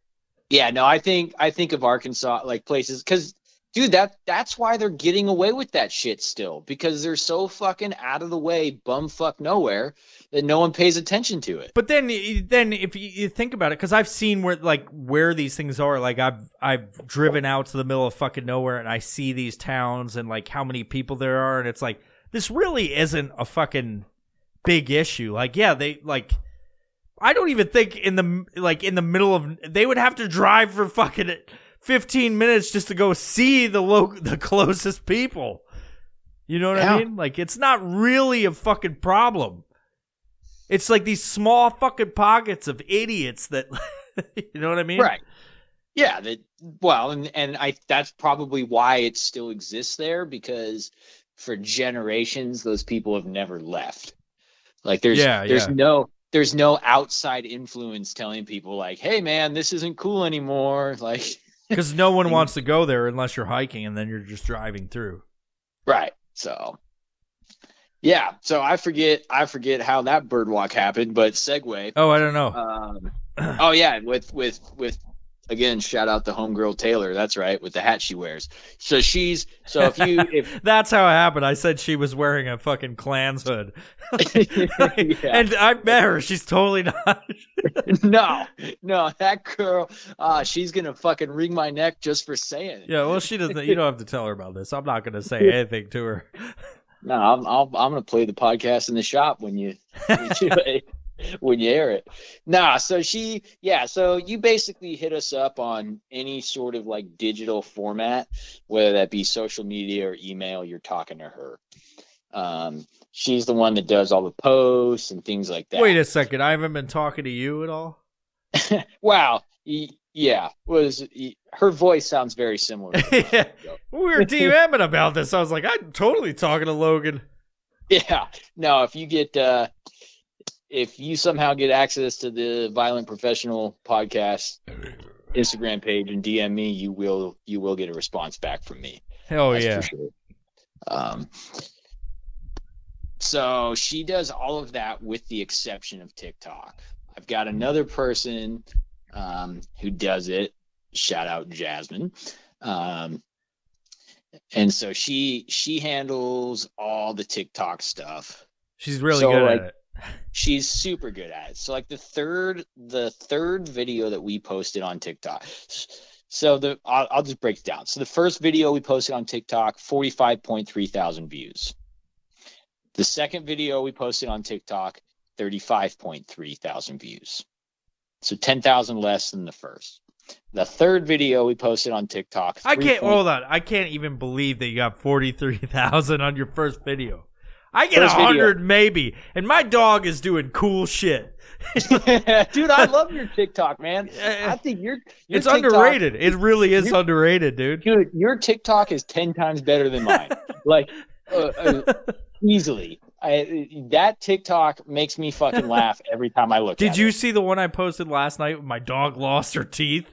Yeah, no, I think I think of Arkansas like places because, dude, that that's why they're getting away with that shit still because they're so fucking out of the way, bumfuck nowhere that no one pays attention to it. But then, then if you, think about it, because I've seen where like where these things are. Like I've I've driven out to the middle of fucking nowhere, and I see these towns and like how many people there are, and it's like this really isn't a fucking big issue. Like yeah, they like. I don't even think in the like in the middle of they would have to drive for fucking 15 minutes just to go see the lo- the closest people. You know what I mean? Like it's not really a fucking problem. It's like these small fucking pockets of idiots that you know what I mean? Right. Yeah. That well, and and I that's probably why it still exists there because for generations those people have never left. Like there's Yeah, there's yeah. no there's no outside influence telling people like, hey man, this isn't cool anymore. Like Because no one wants to go there unless you're hiking and then you're just driving through. Right. So yeah, so I forget I forget how that bird walk happened, but segue. Oh, I don't know. Um, oh yeah, with with with again, shout out the homegirl Taylor. That's right, with the hat she wears. So she's so if you if That's how it happened. I said she was wearing a fucking Klan's hood. Yeah. And I met her. She's totally not. no no that girl uh she's gonna fucking wring my neck just for saying it. yeah, well, she doesn't. You don't have to tell her about this. I'm not going to say anything to her. No, I'm I'll, I'm gonna play the podcast in the shop when you when you air it. Nah, so she yeah, so you basically hit us up on any sort of like digital format, whether that be social media or email, you're talking to her. Um she's the one that does all the posts and things like that. Wait a second. I haven't been talking to you at all. wow. Yeah, was her voice sounds very similar. Yeah. we were DMing about this. I was like, I'm totally talking to Logan. Yeah. No, if you get uh if you somehow get access to the Violent Professional podcast Instagram page and DM me, you will you will get a response back from me. Hell That's Oh, yeah. sure. Um so she does all of that with the exception of TikTok. I've got another person um, who does it. Shout out Jasmine. Um, and so she she handles all the TikTok stuff. She's really So, good like, at it. She's super good at it. So like the third the third video that we posted on TikTok. So the I'll, I'll just break it down. So the first video we posted on TikTok, 45.3 thousand views. The second video we posted on TikTok, 35.3 thousand views. So 10,000 less than the first. The third video we posted on TikTok. I can't 3. hold on. I can't even believe that you got forty three thousand on your first video. I get a hundred maybe, and my dog is doing cool shit. dude, I love your TikTok, man. I think your, your it's TikTok- underrated. It really is you- underrated, dude. dude. Your TikTok is ten times better than mine. like uh, uh, easily, I, that TikTok makes me fucking laugh every time I look. Did you It. see the one I posted last night? My dog lost her teeth.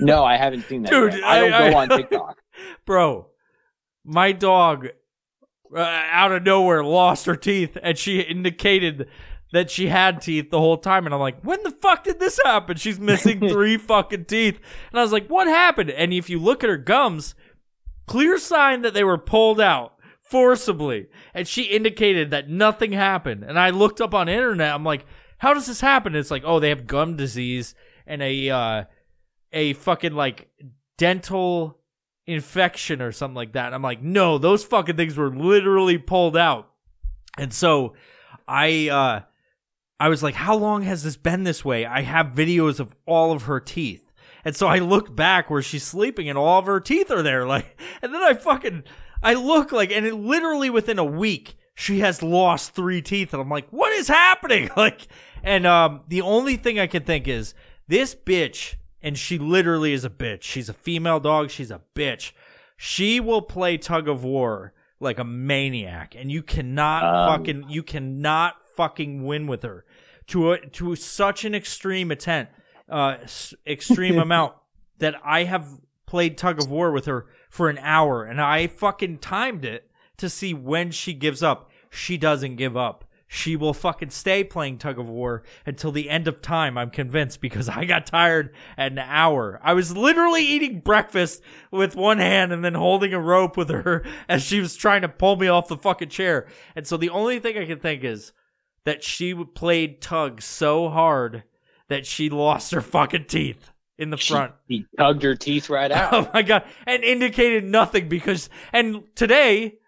No, I haven't seen that. Dude, yet. I don't I- go I- on TikTok. Bro, my dog uh, out of nowhere lost her teeth and she indicated that she had teeth the whole time and I'm like, "When the fuck did this happen? She's missing three fucking teeth." And I was like, "What happened?" And if you look at her gums, clear sign that they were pulled out forcibly and she indicated that nothing happened. And I looked up on internet, I'm like, "How does this happen?" it's like, "Oh, they have gum disease and a uh a fucking like dental infection or something like that. And I'm like, no, those fucking things were literally pulled out. And so I uh I was like, how long has this been this way? I have videos of all of her teeth. And so I look back where she's sleeping and all of her teeth are there. Like and then I fucking I look like and it literally within a week she has lost three teeth and I'm like, what is happening? Like and um the only thing I can think is this bitch and she literally is a bitch. She's a female dog. She's a bitch. She will play tug of war like a maniac, and you cannot Um. fucking you cannot fucking win with her to a, to such an extreme extent, uh, s- extreme amount that I have played tug of war with her for an hour, and I fucking timed it to see when she gives up. She doesn't give up. She will fucking stay playing tug of war until the end of time, I'm convinced, because I got tired at an hour. I was literally eating breakfast with one hand and then holding a rope with her as she was trying to pull me off the fucking chair. And so the only thing I can think is that she played tug so hard that she lost her fucking teeth in the She- front. He tugged her teeth right oh out. Oh my god! And indicated nothing because and today,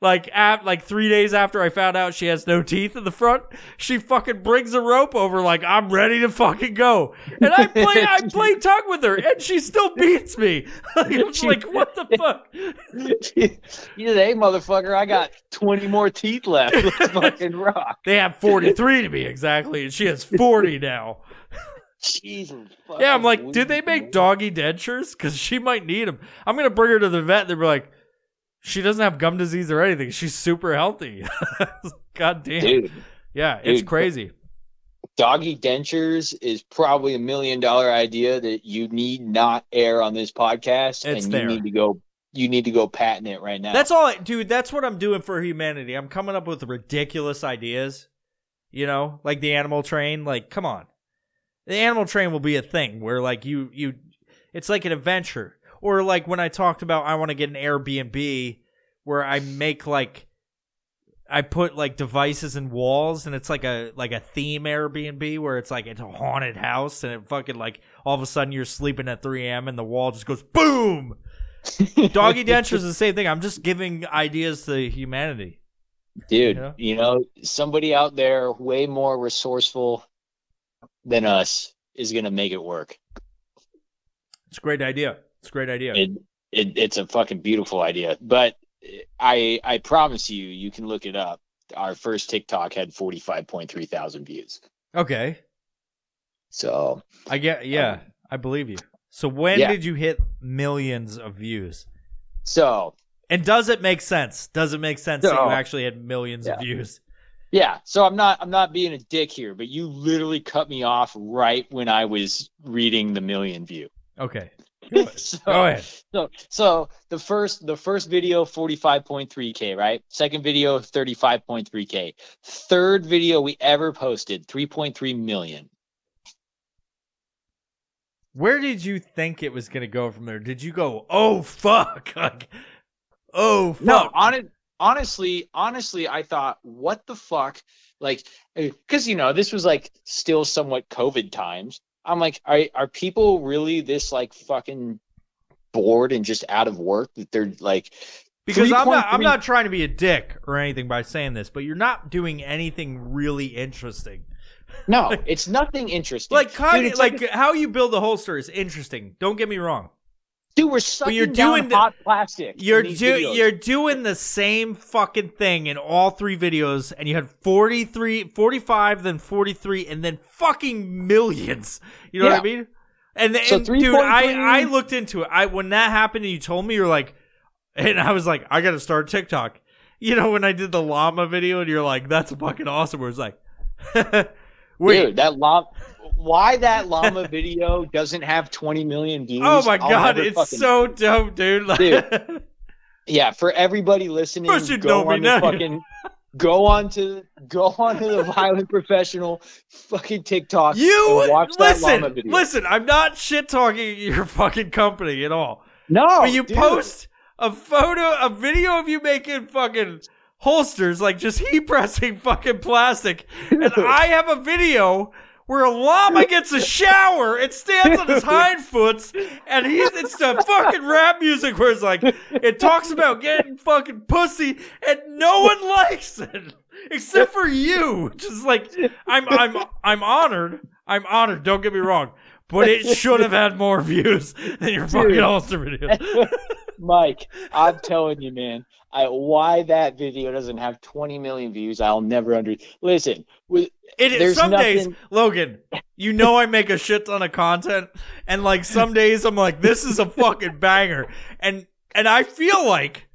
like at like three days after I found out she has no teeth in the front, she fucking brings a rope over like I'm ready to fucking go. And I play I play tug with her and she still beats me. Like, I'm She- like what the fuck? you said, "Hey, motherfucker, I got twenty more teeth left. Let's fucking rock." They have 43 to be exactly, and she has 40 now. Jesus. Yeah, I'm like, did they make doggy dentures? Because she might need them. I'm gonna bring her to the vet. And They're like, she doesn't have gum disease or anything. She's super healthy. God damn. Dude, yeah, it's dude. crazy. doggy dentures is probably a million dollar idea that you need not air on this podcast, It's and there. you need to go. You need to go patent it right now. That's all, I, dude. That's what I'm doing for humanity. I'm coming up with ridiculous ideas. You know, like the animal train. Like, come on, the animal train will be a thing where like you you, it's like an adventure. Or like when I talked about I want to get an Airbnb where I make like I put like devices in walls and it's like a like a theme Airbnb where it's like it's a haunted house and it fucking like all of a sudden you're sleeping at 3 a.m. and the wall just goes boom. Doggy dentures is the same thing. I'm just giving ideas to humanity. dude. Yeah. You know, somebody out there way more resourceful than us is gonna make it work. It's a great idea. It's a great idea. It, it it's a fucking beautiful idea. But I I promise you, you can look it up. Our first TikTok had forty five point three thousand views. okay. So I get um, yeah, I believe you. So when Yeah. did you hit millions of views? so And does it make sense? Does it make sense that you actually had millions of views? Yeah, so I'm not I'm not being a dick here, but you literally cut me off right when I was reading the million view. Okay. so, Go ahead. so so the first the first video 45.3k, right? Second video 35.3k. Third video we ever posted 3.3 million. Where did you think it was going to go from there? Did you go, "Oh fuck." Like oh fuck. No, honest, honestly, honestly, I thought, what the fuck? Like, eh, because you know, this was like still somewhat COVID times. I'm like, are are people really this like fucking bored and just out of work that they're like? Because I'm not I'm not trying to be a dick or anything by saying this, but you're not doing anything really interesting. No, it's nothing interesting. Like Dude, like, like, how you build a holster is interesting. Don't get me wrong. Dude, we're sucking you're down doing the- hot plastic. You're do, videos. you're doing the same fucking thing in all three videos, and you had 43, 45, then 43, and then fucking millions. You know what I mean? And, So and dude, I, I looked into it. I when that happened and you told me, you're like, and I was like, I got to start TikTok. you know, when I did the llama video, and you're like, "That's fucking awesome." Where it's like, wait, Dude, that llama. Why that llama video doesn't have 20 million views? oh my I'll god, it's fucking- so dope, dude. Like, Dude. Yeah, for everybody listening, First go on the fucking go on to go on to the violent professional fucking TikTok you and watch that llama listen, video. listen. I'm not shit talking your fucking company at all. no, but you dude. post a photo, a video of you making fucking holsters, like just heat pressing fucking plastic, and I have a video where a llama gets a shower and stands on his hind foots, and he's it's the fucking rap music where it's like it talks about getting fucking pussy, and no one likes it except for you, which is like I'm I'm I'm honored. I'm honored. Don't get me wrong. But it should have had more views than your fucking Dude. holster video. Mike, I'm telling you, man. I, why that video doesn't have 20 million views, I'll never under. Listen, with It is There's some days, Logan. You know I make a shit ton of content, and like some days I'm like, this is a fucking banger, and and I feel like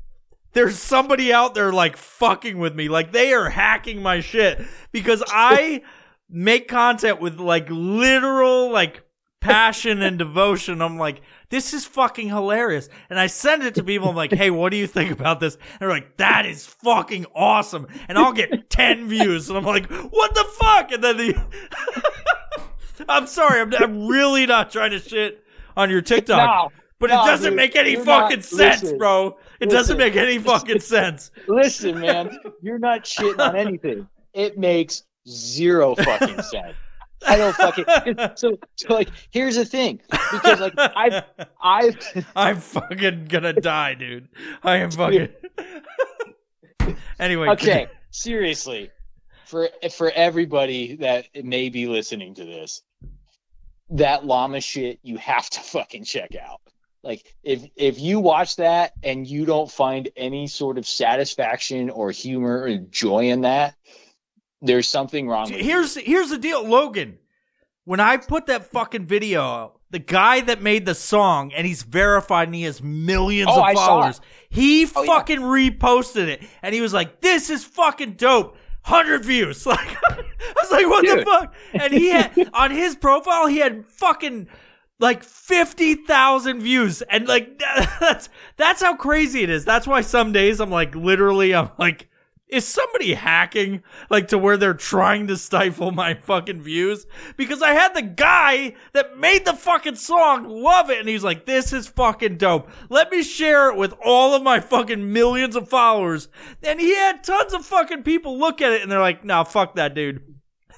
there's somebody out there like fucking with me, like they are hacking my shit because I make content with like literal like passion and devotion. I'm like, this is fucking hilarious. And I send it to people. I'm like, hey, what do you think about this? And they're like, that is fucking awesome. And I'll get 10 views. And I'm like, what the fuck? And then the, I'm sorry. I'm, I'm really not trying to shit on your TikTok. no, but no, it doesn't dude, make any you're not- fucking sense, listen, bro. It doesn't make any fucking sense. listen, man, you're not shitting on anything. It makes zero fucking sense. I don't fucking. So, so like, here's the thing, because like I've I've I'm fucking gonna die, dude. I am fucking. anyway. okay, seriously, for for everybody that may be listening to this, that llama shit you have to fucking check out. Like if if you watch that and you don't find any sort of satisfaction or humor or joy in that, there's something wrong. With you. Here's here's the deal, Logan. When I put that fucking video out, the guy that made the song and he's verified and he has millions Oh, of I followers, he Oh, yeah. fucking reposted it and he was like, "This is fucking dope." Hundred views. Like I was like, "What the fuck?" And he had on his profile, he had fucking like 50,000 views and like that's that's how crazy it is. That's why some days I'm like literally I'm like is somebody hacking like to where they're trying to stifle my fucking views because I had the guy that made the fucking song love it and he's like this is fucking dope. Let me share it with all of my fucking millions of followers. And he had tons of fucking people look at it and they're like, "Nah, fuck that dude."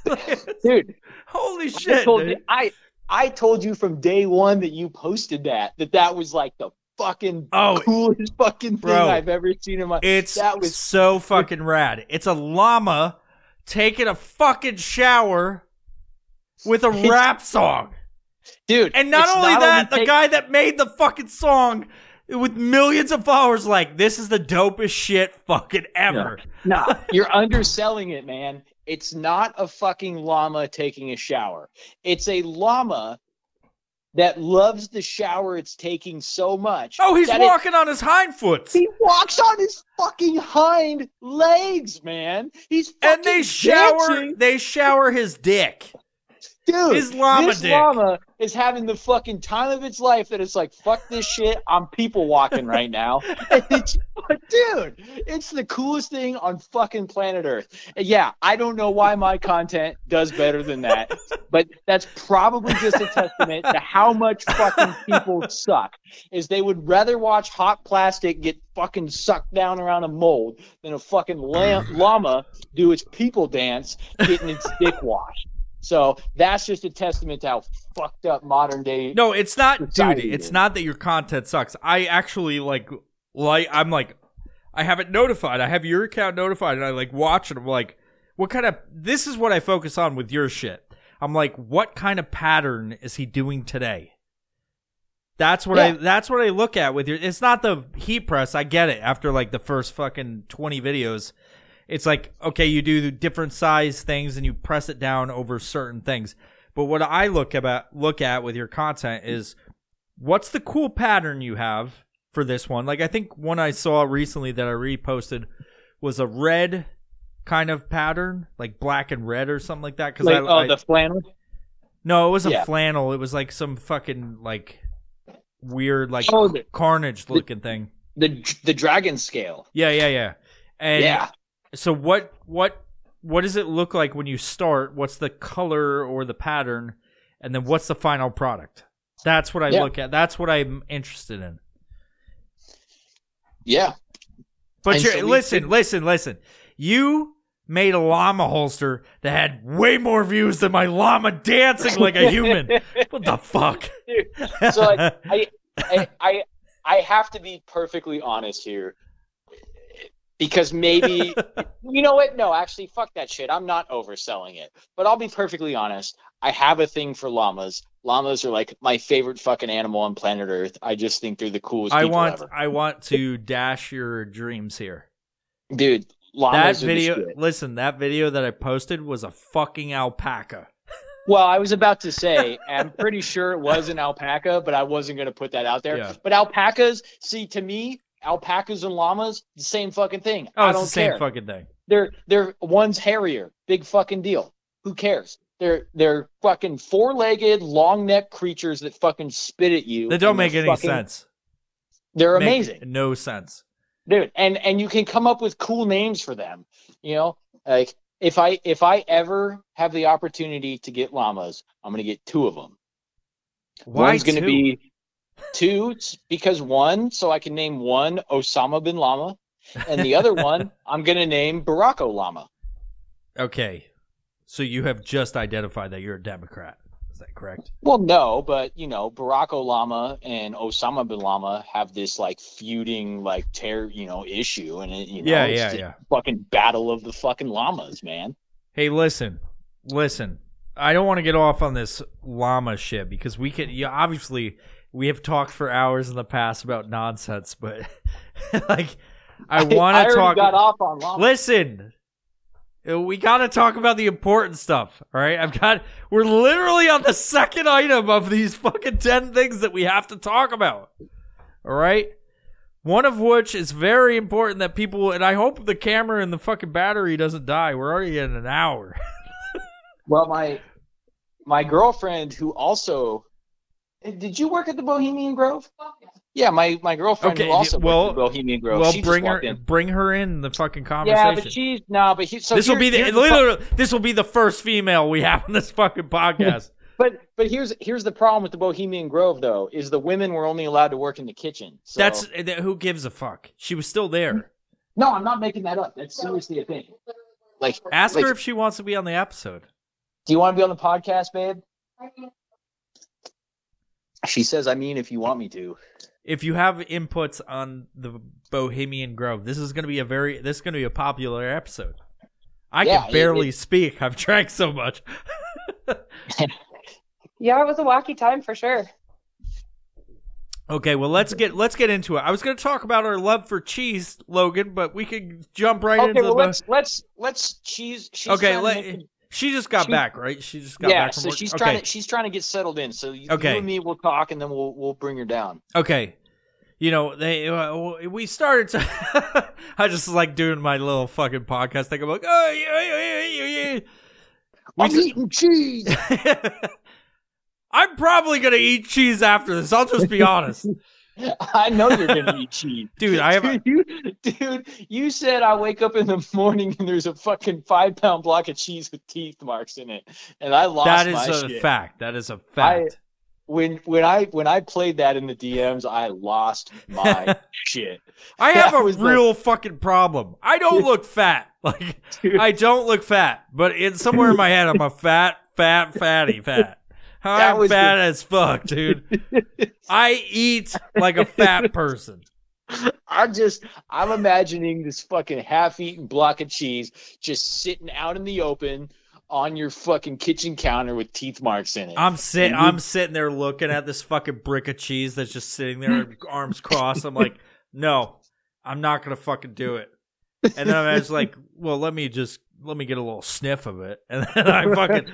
dude. Holy I shit. told dude. you, I I told you from day one that you posted that that that was like the fucking Oh, coolest fucking thing. I've ever seen in my. Life. It's that was so fucking rad. It's a llama taking a fucking shower with a rap song. dude. And not it's only that, the take- guy that made the fucking song with millions of followers like this is the dopest shit fucking ever. No, you're underselling it, man. It's not a fucking llama taking a shower. It's a llama that loves the shower it's taking so much. Oh, he's that it- walking on his hind foot. he walks on his fucking hind legs, man. He's fucking And they shower dancing. they shower his dick. Dude, his llama this dick. llama is having the fucking time of its life that it's like, fuck this shit. I'm people walking right now. It's, dude, it's the coolest thing on fucking planet Earth. And yeah, I don't know why my content does better than that, but that's probably just a testament to how much fucking people suck. Is they would rather watch hot plastic get fucking sucked down around a mold than a fucking lam- llama do its people dance getting its dick washed. So that's just a testament to how fucked up modern day. No, it's not, dude. Society It's is. not that your content sucks. I actually like, like, I'm like, I have it notified. I have your account notified, and I like watch it. I'm like, what kind of? This is what I focus on with your shit. I'm like, what kind of pattern is he doing today? That's what I. That's what I look at with your. It's not the heat press. I get it. After like the first fucking twenty videos, it's like okay, you do different size things and you press it down over certain things. But what I look about look at with your content is what's the cool pattern you have for this one? Like I think one I saw recently that I reposted was a red kind of pattern, like black and red or something like that. Because Like, I, oh, I- the flannel. no, it was a yeah. flannel. It was like some fucking like weird like Oh, the- carnage looking thing. The the dragon scale. Yeah, yeah, yeah. And yeah. So what what what does it look like when you start? What's the color or the pattern? And then what's the final product? That's what I Yeah. look at. That's what I'm interested in. Yeah. But you're, so listen, did- listen, listen. You made a llama holster that had way more views than my llama dancing like a human. what the fuck? So like, I, I I I have to be perfectly honest here. Because maybe you know what? No, actually fuck that shit. I'm not overselling it. But I'll be perfectly honest. I have a thing for llamas. Llamas are like my favorite fucking animal on planet Earth. I just think they're the coolest I people want ever. I want to dash your dreams here. Dude, That llamas are the video listen, that video that I posted was a fucking alpaca. Well, I was about to say, I'm pretty sure it was an alpaca, but I wasn't going to put that out there. Yeah. But alpacas, see, to me, alpacas and llamas, the same fucking thing. Oh, I it's don't the same care. fucking thing. They're they're one's hairier, big fucking deal. Who cares? They're they're fucking four-legged, long-necked creatures that fucking spit at you. That don't make any fucking- sense. They're Make amazing, No sense. dude. And and you can come up with cool names for them. You know, like if I if I ever have the opportunity to get llamas, I'm gonna get two of them. Why One's going to be two because one, so I can name one Osama bin Lama, and the other one I'm going to name Barack Obama. Okay. So you have just identified that you're a Democrat. Is that correct? Well, no, but you know, Barack Obama and Osama bin Lama have this like feuding, like tear, you know, issue, and it, you know, Yeah, yeah, yeah. fucking battle of the fucking llamas, man. Hey, listen, listen. I don't want to get off on this llama shit because we could. Yeah, obviously, we have talked for hours in the past about nonsense, but like, I want to talk. got off on. Listen, we got to talk about the important stuff. All right, I've got. We're literally on the second item of these fucking ten things that we have to talk about. All right. One of which is very important that people, and I hope the camera and the fucking battery doesn't die. We're already in an hour. Well, my my girlfriend, who also did you work at the Bohemian Grove? Yeah, my my girlfriend Okay, who also well- worked at the Bohemian Grove. well, she just bring her, in. bring her in the fucking conversation. Yeah, but she's no, but he, so this will be the, here's fu- literally, this will be the first female we have on this fucking podcast. but but here's here's the problem with the Bohemian Grove though is the women were only allowed to work in the kitchen. So. That's that, who gives a fuck. She was still there. no, I'm not making that up. That's seriously a thing. Like, Ask like, her if she wants to be on the episode. do you want to be on the podcast, babe? She says, I mean, if you want me to. If you have inputs on the Bohemian Grove, this is going to be a very this is going to be a popular episode. I Yeah, can it- barely speak. I've drank so much. Yeah, it was a wacky time for sure. Okay, well let's get let's get into it. I was going to talk about our love for cheese, Logan, but we could jump right Okay, into well the. let's let's let's cheese. she's okay, trying let, make- she just got she- back, right? She just got yeah, back from so work. she's okay. trying to she's trying to get settled in. So you, Okay. you and me will talk, and then we'll we'll bring her down. Okay. You know, they uh, we started to. I just like doing my little fucking podcast thing. I'm like, oh yeah, yeah, yeah, yeah. I'm just- eating cheese. I'm probably gonna eat cheese after this. I'll just be honest, I know you're gonna eat cheese, dude. I have. Dude, you, dude, you said I wake up in the morning and there's a fucking five pound block of cheese with teeth marks in it, and I lost That is a shit. fact. That is a fact. When when I when I played that in the DMs, I lost my shit. I, have that a real fucking problem. I don't look fat. Like Dude. I don't look fat, but in somewhere in my head, I'm a fat, fat, fatty, fat. I'm fat the- as fuck, dude. I eat like a fat person. I'm just I'm imagining this fucking half-eaten block of cheese just sitting out in the open on your fucking kitchen counter with teeth marks in it. I'm sitting, we- I'm sitting there looking at this fucking brick of cheese that's just sitting there, arms crossed. I'm like, no, I'm not gonna fucking do it. And then I was like, well, let me just let me get a little sniff of it, and then I fucking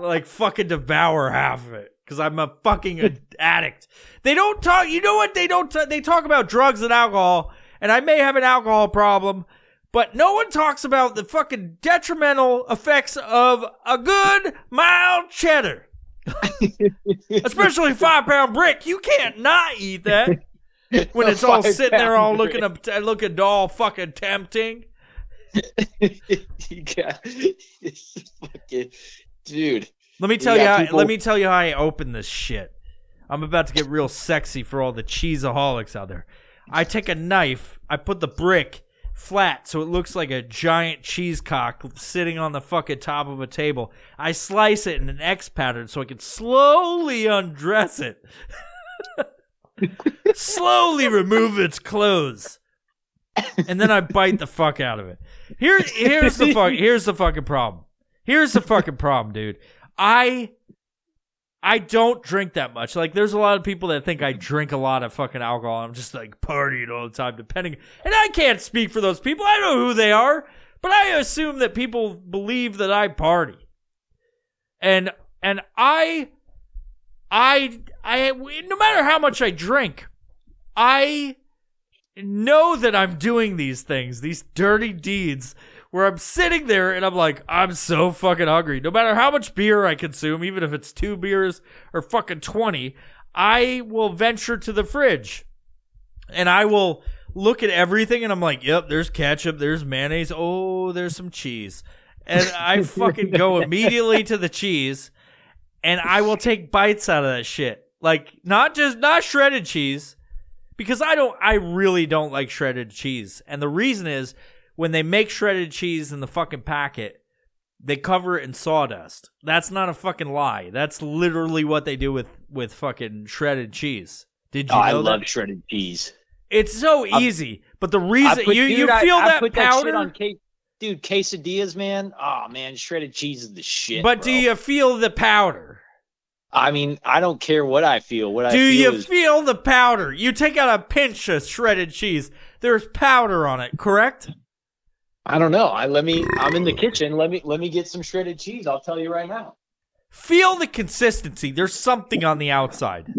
like fucking devour half of it because I'm a fucking addict. They don't talk. You know what? They don't. T- they talk about drugs and alcohol, and I may have an alcohol problem, But no one talks about the fucking detrimental effects of a good mild cheddar. Especially five pound brick. You can't not eat that when it's all sitting there all looking up uh, looking all fucking tempting. you got, it's fucking, dude. Let me tell You how, people- let me tell you how I open this shit. I'm about to get real sexy for all the cheeseaholics out there. I take a knife, I put the brick flat so it looks like a giant cheese cock sitting on the fucking top of a table. I slice it in an X pattern so I can slowly undress it. slowly remove its clothes. And then I bite the fuck out of it. Here here's the fuck here's the fucking problem. Here's the fucking problem, dude. I I don't drink that much. Like, there's a lot of people that think I drink a lot of fucking alcohol. I'm just like partying all the time, depending. And I can't speak for those people. I know who they are, but I assume that people believe that I party. And and I, I, I, no matter how much I drink, I know that I'm doing these things, these dirty deeds, where I'm sitting there and I'm like, I'm so fucking hungry. No matter how much beer I consume, even if it's two beers or fucking 20, I will venture to the fridge and I will look at everything and I'm like, yep, there's ketchup, there's mayonnaise, oh, there's some cheese. And I fucking go immediately to the cheese and I will take bites out of that shit. Like, not just, not shredded cheese, because I don't, I really don't like shredded cheese. And the reason is when they make shredded cheese in the fucking packet, they cover it in sawdust. That's not a fucking lie. That's literally what they do with, with fucking shredded cheese. Did you Oh, I know love that? shredded cheese. It's so easy, but the reason put- you, you dude, I- feel I that put powder, shit on ca- dude, quesadillas, man. Oh man, shredded cheese is the shit. but bro. do you feel the powder? I mean, I don't care what I feel. What I Do you is feel the powder? You take out a pinch of shredded cheese. There's powder on it, correct? I don't know. I let me. I'm in the kitchen. Let me let me get some shredded cheese. I'll tell you right now. Feel the consistency. There's something on the outside.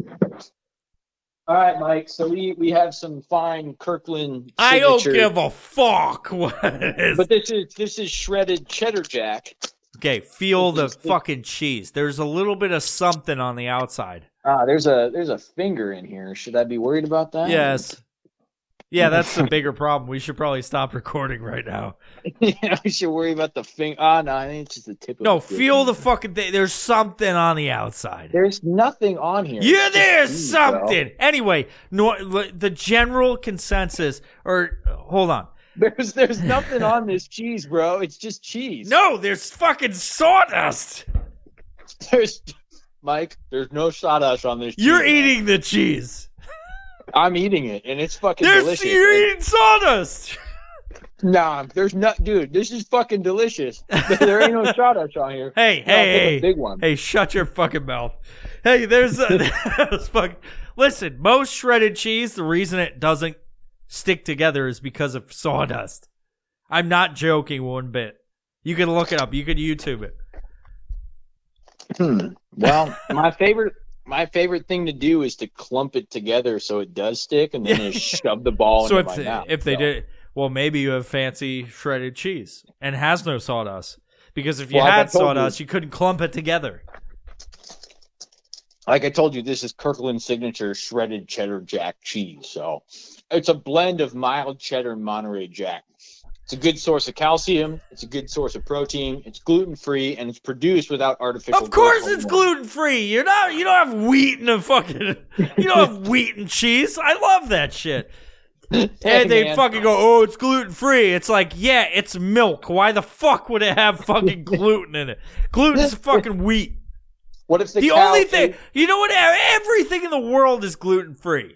All right, Mike. So we we have some fine Kirkland. I don't give a fuck what it is. But this is this is shredded cheddar jack. Okay, feel the fucking cheese. There's a little bit of something on the outside. Ah, there's a there's a finger in here. Should I be worried about that? Yes. Yeah, that's the bigger problem. We should probably stop recording right now. yeah, we should worry about the finger. Ah, no, I think it's just the tip. of No, feel the fucking thing. There's something on the outside. There's nothing on here. Yeah, there's bro. something. Anyway, no, the general consensus, or hold on. There's there's nothing on this cheese, bro. It's just cheese. No, there's fucking sawdust. there's Mike. There's no sawdust on this. You're cheese, man. eating the cheese. I'm eating it, and it's fucking There's delicious. you're And- eating sawdust. Nah, there's not, dude. This is fucking delicious. there ain't no sawdust on here. Hey, No, hey, hey, big one. hey! Shut your fucking mouth. Hey, there's a fuck. Listen, most shredded cheese, the reason it doesn't stick together is because of sawdust. I'm not joking one bit. You can look it up. You can YouTube it. Hmm. Well, my favorite my favorite thing to do is to clump it together so it does stick, and then just shove the ball so into if my mouth. if they So- did, well, maybe you have fancy shredded cheese and has no sawdust. Because if you Well, had told you- sawdust, you couldn't clump it together. like I told you, this is Kirkland signature shredded cheddar jack cheese. So it's a blend of mild cheddar and Monterey Jack. It's a good source of calcium. It's a good source of protein. It's gluten free and it's produced without artificial. Of course, it's gluten free. You're not. You don't have wheat in a fucking. You don't have wheat and cheese. I love that shit. Hey, and they man. fucking go, "Oh, it's gluten free." It's like, yeah, it's milk. Why the fuck would it have fucking gluten in it? Gluten's fucking wheat. What if the, The only ate- thing, you know what? Everything in the world is gluten free.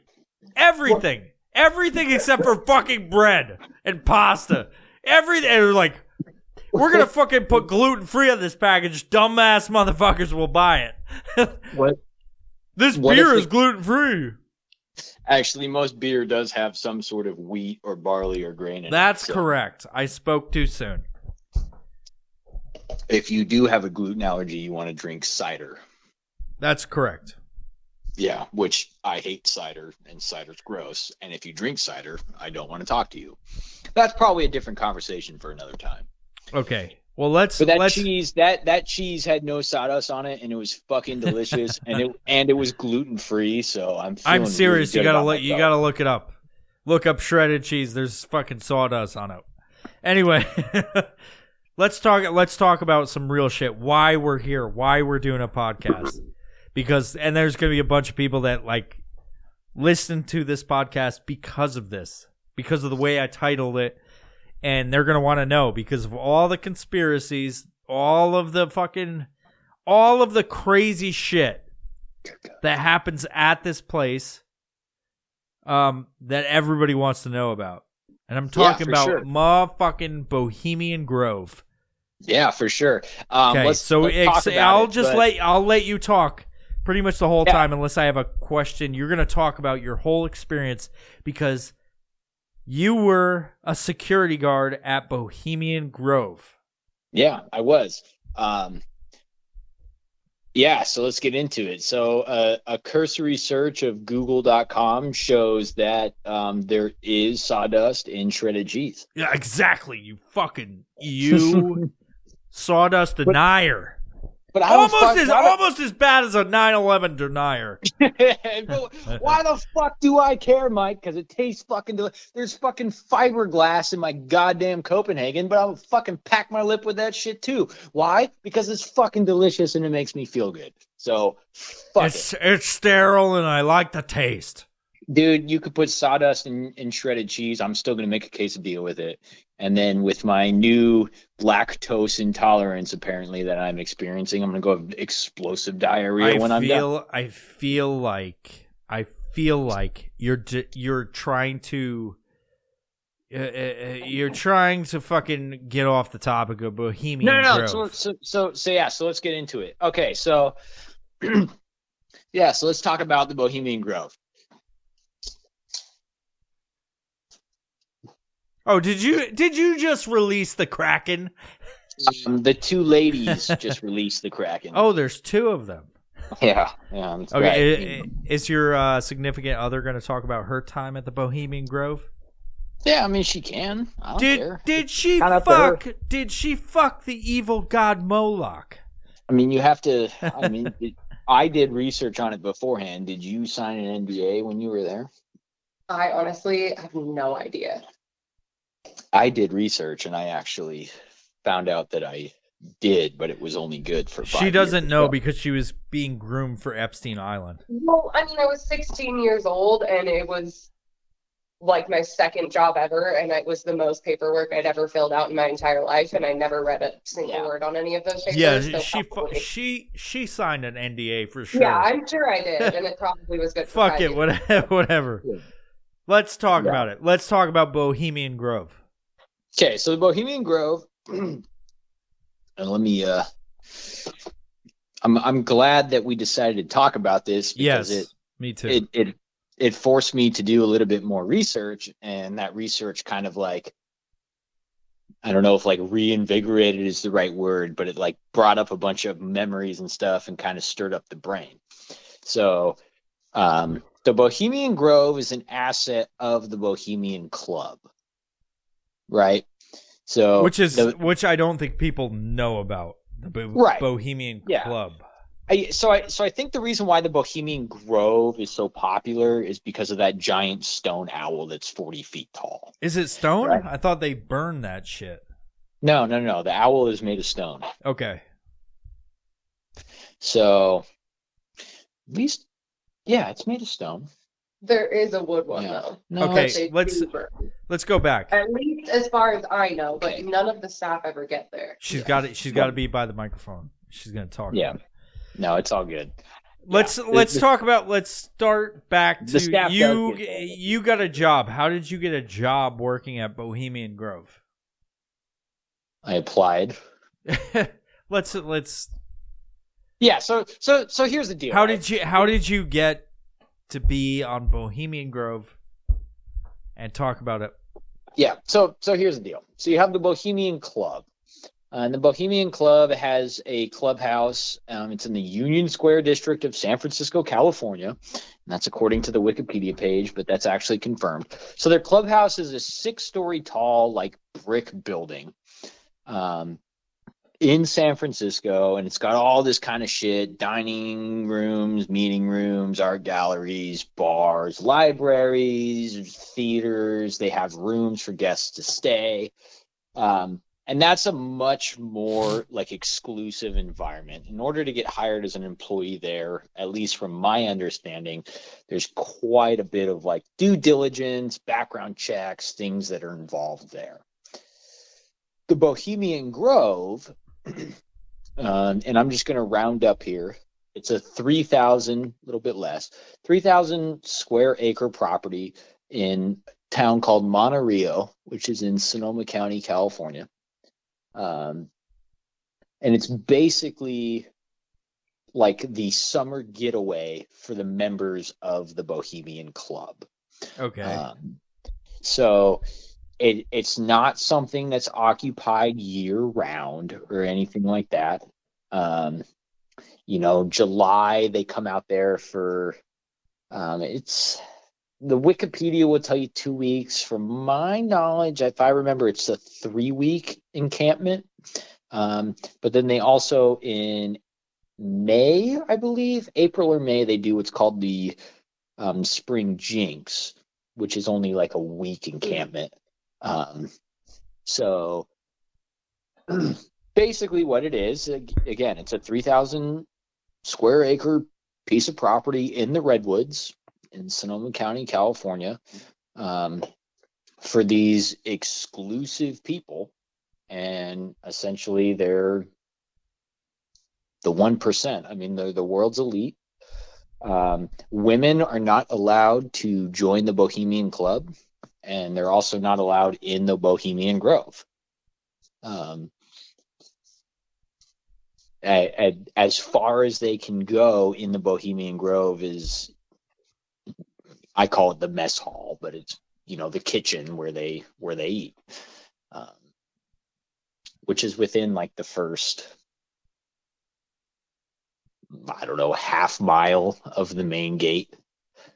Everything, everything except for fucking bread and pasta. Everything. They're like, we're gonna fucking put gluten free on this package. Dumbass motherfuckers will buy it. What? this What beer is the- gluten free. Actually, most beer does have some sort of wheat or barley or grain in it. That's So correct. I spoke too soon. If you do have a gluten allergy, you want to drink cider. That's correct. Yeah, which I hate cider and cider's gross. And if you drink cider, I don't want to talk to you. That's probably a different conversation for another time. Okay. Well, let's But that let's cheese, that that cheese had no sawdust on it, and it was fucking delicious, and it and it was gluten free. So I'm. I'm serious. Really you gotta look. You gotta look it up. Look up shredded cheese. There's fucking sawdust on it. Anyway, let's talk. Let's talk about some real shit. Why we're here. Why we're doing a podcast. Because and there's gonna be a bunch of people that like listen to this podcast because of this. Because of the way I titled it, and they're gonna want to know because of all the conspiracies, all of the fucking, all of the crazy shit that happens at this place um that everybody wants to know about. And I'm talking for about sure. motherfucking Bohemian Grove. Yeah, for sure. Um, Okay, so let's I'll it, just but- let I'll let you talk pretty much the whole Yeah. time unless I have a question. You're going to talk about your whole experience because you were a security guard at Bohemian Grove. Yeah, I was. Um, yeah, so let's get into it. So, uh, a cursory search of Google.com shows that um, there is sawdust in shredded cheese. Yeah, exactly. You fucking you sawdust denier. But I Almost fuck- as almost as bad as a 9/11 denier. Why the fuck do I care, Mike? Because it tastes fucking. Del- There's fucking fiberglass in my goddamn Copenhagen, but I'll fucking pack my lip with that shit too. Why? Because it's fucking delicious and it makes me feel good. So, fuck It's it's sterile and I like the taste. Dude. You could put sawdust and, in shredded cheese. I'm still gonna make a quesadilla with it. And then with my new lactose intolerance, apparently that I'm experiencing, I'm gonna go have explosive diarrhea I when I'm done. feel I feel like I feel like you're you're trying to uh, uh, uh, you're trying to fucking get off the topic of Bohemian No, no, no. So, so, so, so, yeah. So let's get into it. Okay, so, yeah. So let's talk about the Bohemian Grove. Oh, did you did you just release the Kraken? Um, the two ladies just released the Kraken. Oh, there's two of them. yeah, yeah. Okay, right. i- i- is your uh, significant other going to talk about her time at the Bohemian Grove? yeah. I mean, she can. I don't Did care. did she Not up to her. fuck? Did she fuck the evil god Moloch? I mean, you have to. I mean, it, I did research on it beforehand. Did you sign an NDA when you were there? I honestly have no idea. I did research, and I actually found out that I did, but it was only good for. She doesn't years. know So- because she was being groomed for Epstein Island. Well, I mean, I was 16 years old and it was like my second job ever, and it was the most paperwork I'd ever filled out in my entire life, and I never read a single Yeah. word on any of those papers. Yeah, so she probably- she she signed an NDA for sure. Yeah, I'm sure I did, and it probably was good. For Fuck five it, years. whatever. whatever. Yeah. Let's talk Yeah. about it. Let's talk about Bohemian Grove. Okay, so the Bohemian Grove, and let me. uh I'm I'm glad that we decided to talk about this Yes, it. me too. it it it forced me to do a little bit more research, and that research kind of like I don't know if like reinvigorated is the right word, but it like brought up a bunch of memories and stuff and kind of stirred up the brain. So, um, the Bohemian Grove is an asset of the Bohemian Club, right? So, which is the- which I don't think people know about the Bo- Right. Bohemian Yeah. Club. I, so I so I think the reason why the Bohemian Grove is so popular is because of that giant stone owl that's forty feet tall. Is it stone? Right. I thought they burned that shit. No, no, no. The owl is made of stone. Okay. So, at least, yeah, it's made of stone. There is a wood one Yeah. though. No, Okay. it's- They let's- do burn. Let's go back. At least as far as I know, but Okay. none of the staff ever get there. She's Yeah. got it. She's got to be by the microphone. She's gonna talk. Yeah. no, it's all good. Let's Yeah. let's The- talk about. Let's start back The to staff does you. get that. You got a job. How did you get a job working at Bohemian Grove? I applied. let's let's. Yeah. So, so, so here's the deal. How did you How did you get to be on Bohemian Grove and talk about it? Yeah. So so here's the deal. So you have the Bohemian Club. Uh, and the Bohemian Club has a clubhouse. Um, it's in the Union Square district of San Francisco, California. And that's according to the Wikipedia page, but that's actually confirmed. So their clubhouse is a six story tall, like brick building um, in San Francisco. And it's got all this kind of shit dining rooms, meeting rooms, art galleries, bars, libraries, theaters. They have rooms for guests to stay. Um, and that's a much more like exclusive environment in order to get hired as an employee there at least from my understanding there's quite a bit of like due diligence background checks things that are involved there the bohemian grove um, and i'm just going to round up here it's a 3000 a little bit less 3000 square acre property in a town called Monte Rio, which is in sonoma county california um, and it's basically like the summer getaway for the members of the Bohemian Club. Okay. Um, so it it's not something that's occupied year round or anything like that. Um, you know, July they come out there for um, it's the Wikipedia will tell you two weeks. From my knowledge, if I remember, it's a three week encampment. Um, but then they also in May, I believe, April or May, they do what's called the um, Spring Jinks, which is only like a week encampment. Um, so basically, what it is, again, it's a 3,000 square acre piece of property in the Redwoods in Sonoma County, California, um, for these exclusive people, and essentially they're the one percent. I mean, they're the world's elite. Um, women are not allowed to join the Bohemian Club, and they're also not allowed in the Bohemian Grove. Um, as far as they can go in the Bohemian Grove is I call it the mess hall, but it's you know the kitchen where they where they eat, um, which is within like the first I don't know half mile of the main gate.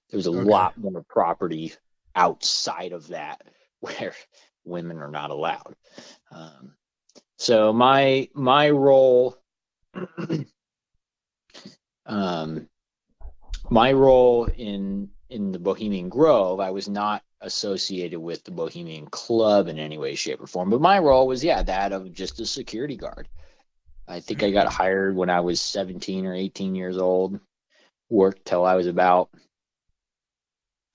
There's a okay. lot more property outside of that where women are not allowed. Um, so my my role um, my role in in the Bohemian Grove, I was not associated with the Bohemian Club in any way, shape, or form. But my role was, yeah, that of just a security guard. I think I got hired when I was 17 or 18 years old, worked till I was about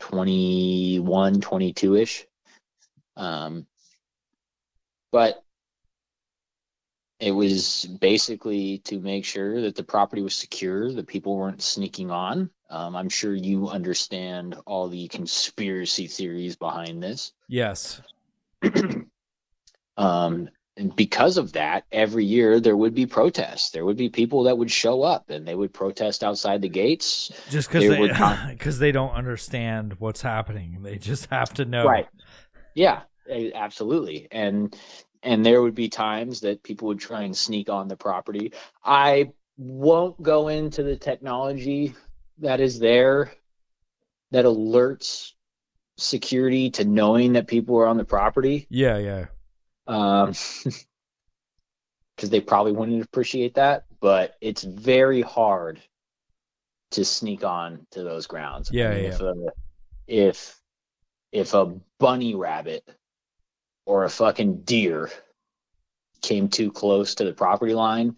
21, 22 ish. Um, but it was basically to make sure that the property was secure, that people weren't sneaking on. Um, I'm sure you understand all the conspiracy theories behind this. Yes. um, and because of that, every year there would be protests. There would be people that would show up and they would protest outside the gates. Just because they because they, they don't understand what's happening. They just have to know. Right. Yeah, absolutely. And and there would be times that people would try and sneak on the property. I won't go into the technology that is there that alerts security to knowing that people are on the property. Yeah, yeah. Um, because they probably wouldn't appreciate that, but it's very hard to sneak on to those grounds. Yeah, I mean, yeah. If a, if if a bunny rabbit or a fucking deer came too close to the property line,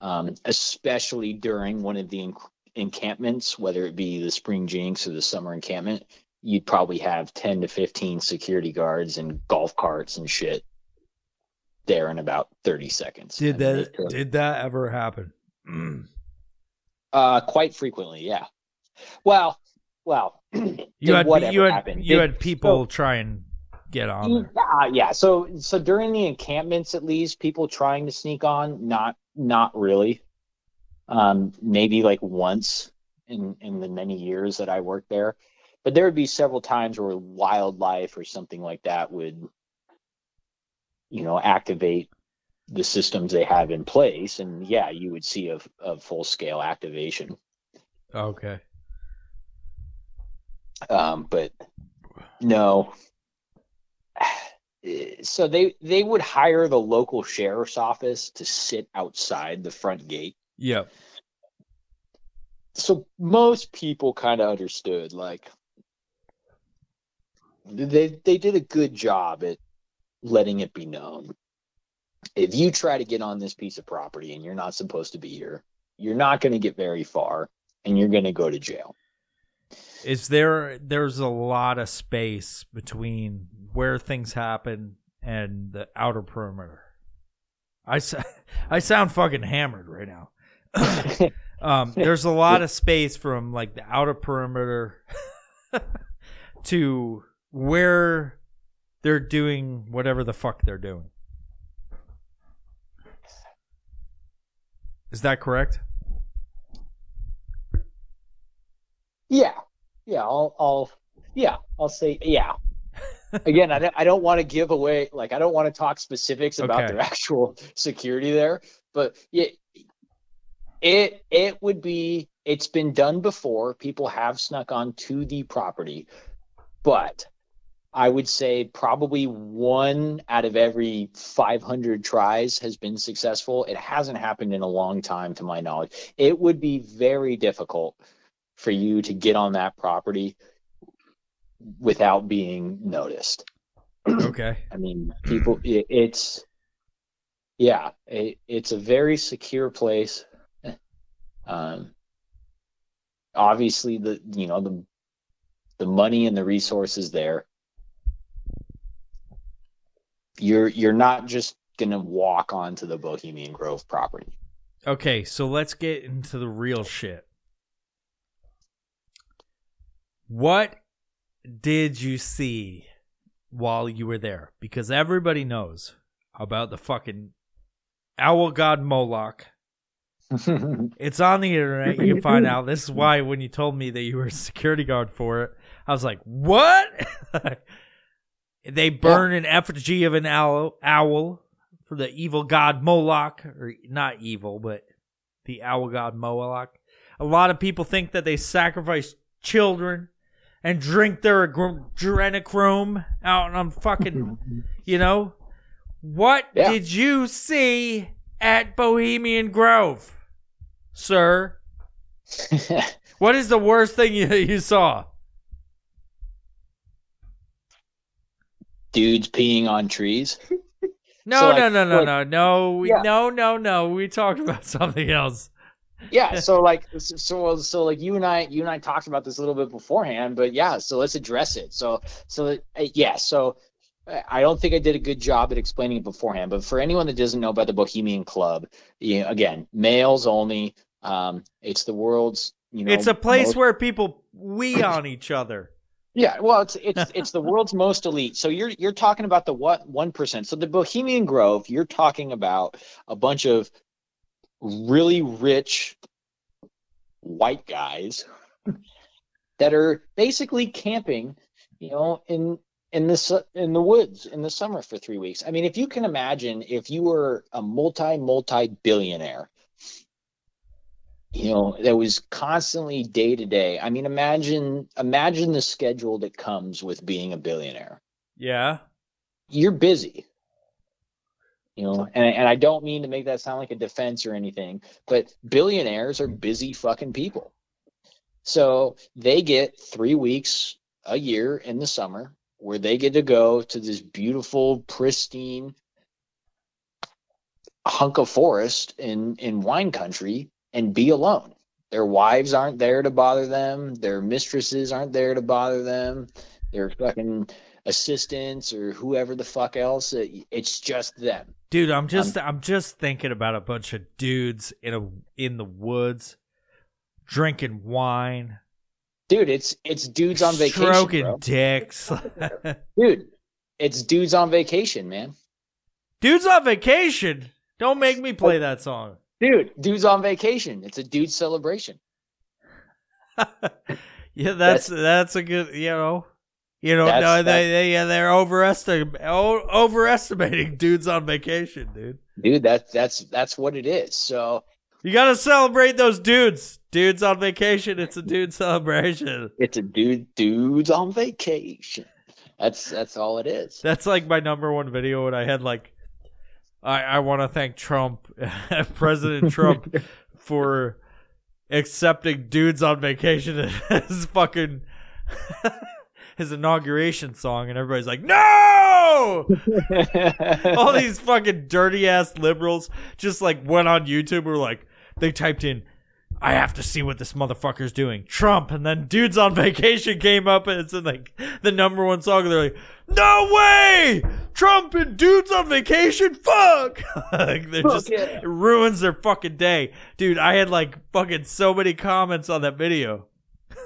um, especially during one of the enc- encampments, whether it be the spring jinks or the summer encampment, you'd probably have 10 to 15 security guards and golf carts and shit there in about 30 seconds. Did that did that ever happen? uh quite frequently, yeah. Well, well, you had you had happened. you had people so, try and get on there. Yeah, yeah. So so during the encampments, at least people trying to sneak on, not not really. Um, maybe like once in in the many years that I worked there, but there would be several times where wildlife or something like that would, you know, activate the systems they have in place, and yeah, you would see a, a full scale activation. Okay. Um, but no. So they they would hire the local sheriff's office to sit outside the front gate. yeah So most people kind of understood like they they did a good job at letting it be known. If you try to get on this piece of property and you're not supposed to be here, you're not going to get very far and you're going to go to jail. Is there there's a lot of space between where things happen and the outer perimeter? I, I sound fucking hammered right now. um, there's a lot of space from like the outer perimeter to where they're doing whatever the fuck they're doing. Is that correct? Yeah, yeah, I'll, I'll, yeah, I'll say, yeah. Again, I don't, I don't want to give away, like, I don't want to talk specifics about Okay. their actual security there, but yeah, it, it would be, it's been done before. People have snuck onto the property, but I would say probably one out of every 500 tries has been successful. It hasn't happened in a long time, to my knowledge. It would be very difficult for you to get on that property without being noticed. Okay. I mean, people, it, it's, yeah, it, it's a very secure place. Um, obviously, the you know the the money and the resources there. You're you're not just gonna walk onto the Bohemian Grove property. Okay, so let's get into the real shit. What did you see while you were there? Because everybody knows about the fucking owl god Moloch. It's on the internet. You can find out. This is why when you told me that you were a security guard for it, I was like, "What?" they burn an effigy of an owl, owl for the evil god Moloch, or not evil, but the owl god Moloch. A lot of people think that they sacrifice children and drink their adrenochrome out on fucking, you know. What Yeah. did you see at Bohemian Grove, sir? What is the worst thing you, you saw? Dudes peeing on trees. No, So, like- no, no, no, like- no, no, we, Yeah. no, no, no. We talked about something else. yeah so like so so like you and i you and i talked about this a little bit beforehand but yeah so let's address it so so uh, yeah so uh, i don't think i did a good job at explaining it beforehand but for anyone that doesn't know about the bohemian club you know, again males only um it's the world's you know it's a place most- where people wee on each other. Yeah, well, it's it's it's the world's most elite. So you're you're talking about the what one percent. So the Bohemian Grove, you're talking about a bunch of really rich white guys that are basically camping, you know, in in the in the woods in the summer for three weeks. I mean, if you can imagine, if you were a multi multi billionaire, you know, that was constantly day to day. I mean, imagine imagine the schedule that comes with being a billionaire. Yeah. You're busy. You know, and and I don't mean to make that sound like a defense or anything, but billionaires are busy fucking people. So they get three weeks a year in the summer where they get to go to this beautiful, pristine hunk of forest in in wine country and be alone. Their wives aren't there to bother them. Their mistresses aren't there to bother them. Their fucking assistants or whoever the fuck else. It- It's just them. Dude, I'm just um, I'm just thinking about a bunch of dudes in a in the woods drinking wine, Dude, it's it's dudes on vacation. stroking bro. dicks. Dude, it's dudes on vacation, man. dudes on vacation. Don't make me play that song. Dude, dudes on vacation. It's a dude celebration. yeah, that's that's a good, you know. You know, That's- no, they, they yeah, they're overestimating overestimating dudes on vacation, dude. dude. That's that's that's what it is. So You gotta celebrate those dudes. Dudes on vacation. It's a dude celebration. it's a dude dudes on vacation. That's that's all it is. That's like my number one video when I had like I I want to thank Trump, President Trump, for accepting dudes on vacation as fucking his inauguration song, and everybody's like, no! All these fucking dirty ass liberals just like went on YouTube and were like, they typed in, I have to see what this motherfucker's doing. Trump, and then dudes on vacation came up and it's in like the number one song. And they're like, no way! Trump and dudes on vacation? Fuck! like, they're Fuck just, yeah. it ruins their fucking day. Dude, I had like fucking so many comments on that video.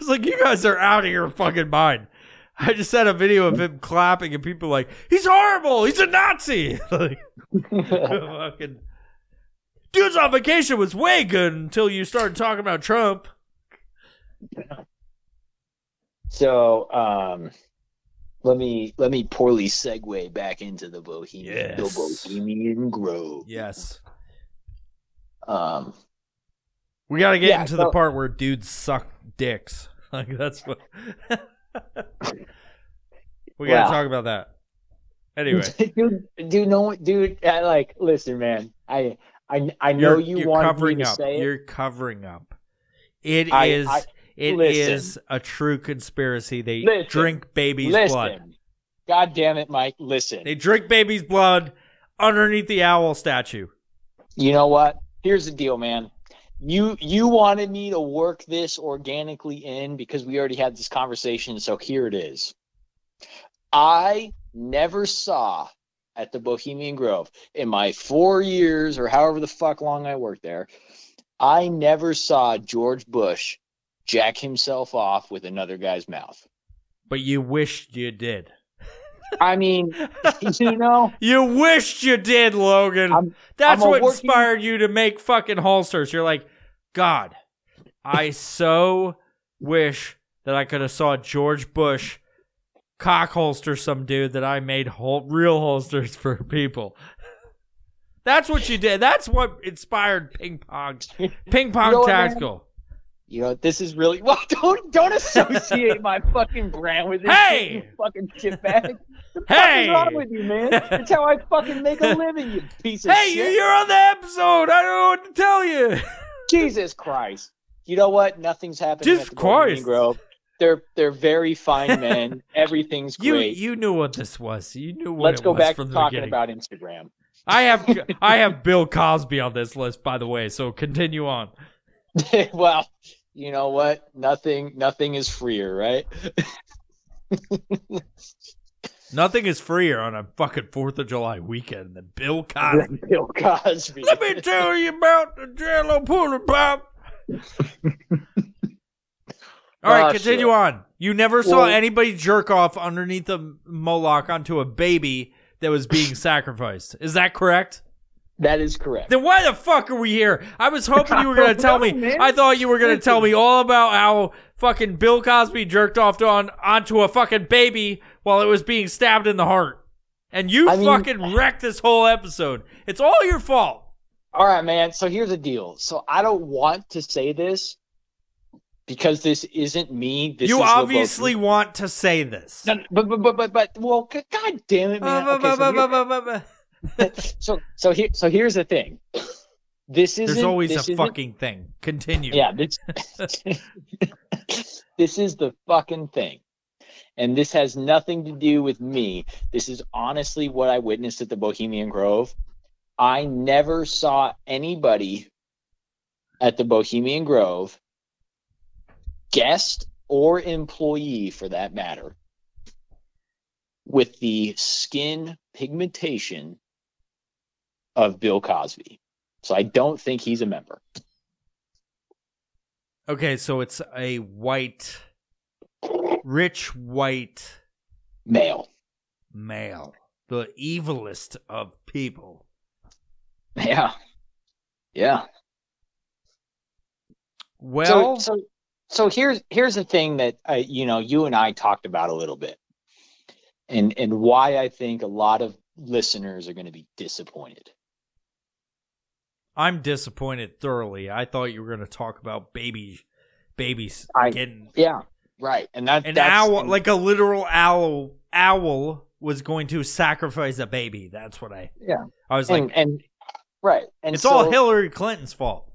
It's like, you guys are out of your fucking mind. I just had a video of him clapping and people like, he's horrible. He's a Nazi. like, fucking dudes on vacation was way good until you started talking about Trump. so um, let me let me poorly segue back into the Bohemian, the Yes. Bohemian Grove. Yes. Um, We got to get Yeah, into the part where dudes suck dicks. Like that's what we got to Wow. talk about that. Anyway, dude, dude, no, dude, uh, like, listen, man, I, I, I know you're, you you're wanted covering me to up. say it. You're covering up. It I- is. I- it is a true conspiracy. They Listen. drink baby's listen, blood. God damn it, Mike, listen. They drink baby's blood underneath the owl statue. You know what? Here's the deal, man. You you wanted me to work this organically in because we already had this conversation, so here it is. I never saw at the Bohemian Grove in my four years or however the fuck long I worked there, I never saw George Bush jack himself off with another guy's mouth. But you wished you did. I mean, you know, You wished you did, Logan. I'm- That's I'm what working- inspired you to make fucking holsters. You're like, God, I so wish that I could have saw George Bush cock holster some dude that I made hol- real holsters for people. That's what you did. That's what inspired ping pong. Ping pong You know what, tactical. You know, this is really well. Don't don't associate my fucking brand with this Hey! shit, you fucking shitbag. What the Hey! fuck is wrong with you, man? It's how I fucking make a living, you piece of shit. Hey, shit. you're on the episode. I don't know what to tell you. Jesus Christ! You know what? Nothing's happening Jesus at the Bohemian Christ. Grove. They're they're very fine men. Everything's great. you you knew what this was. You knew what it was. Let's go back from to talking beginning. about Instagram. I have I have Bill Cosby on this list, by the way. So continue on. well, you know what? Nothing nothing is freer, right? Nothing is freer on a fucking Fourth of July weekend than Bill Cosby. Bill Cosby. Let me tell you about the Jello pudding pop. All right, Oh, continue shit. on. You never saw Well- anybody jerk off underneath a Moloch onto a baby that was being sacrificed. Is that correct? That is correct. Then why the fuck are we here? I was hoping you were gonna tell know, me. man. I thought you were gonna tell me all about how fucking Bill Cosby jerked off on onto a fucking baby while it was being stabbed in the heart, and you I mean- fucking wrecked this whole episode. It's all your fault. All right, man. So here's the deal. So I don't want to say this because this isn't me. This you obviously want to say this. No, but, but but but but well, god damn it, man. Okay, so, so so here so here's the thing. This is There's always this a fucking thing. Continue. yeah. This this is the fucking thing, and this has nothing to do with me. This is honestly what I witnessed at the Bohemian Grove. I never saw anybody at the Bohemian Grove, guest or employee for that matter, with the skin pigmentation of Bill Cosby. So I don't think he's a member. Okay, so it's a white, rich white Male. male, the evilest of people. Yeah. Yeah. Well, so, so so here's here's the thing that I, you know you and I talked about a little bit, and and why I think a lot of listeners are going to be disappointed. I'm disappointed thoroughly. I thought you were going to talk about babies, babies I- getting Yeah, right. And that an that's, owl, like a literal owl. Owl was going to sacrifice a baby. That's what I. Yeah. I was and, like, and right. And it's so all Hillary Clinton's fault.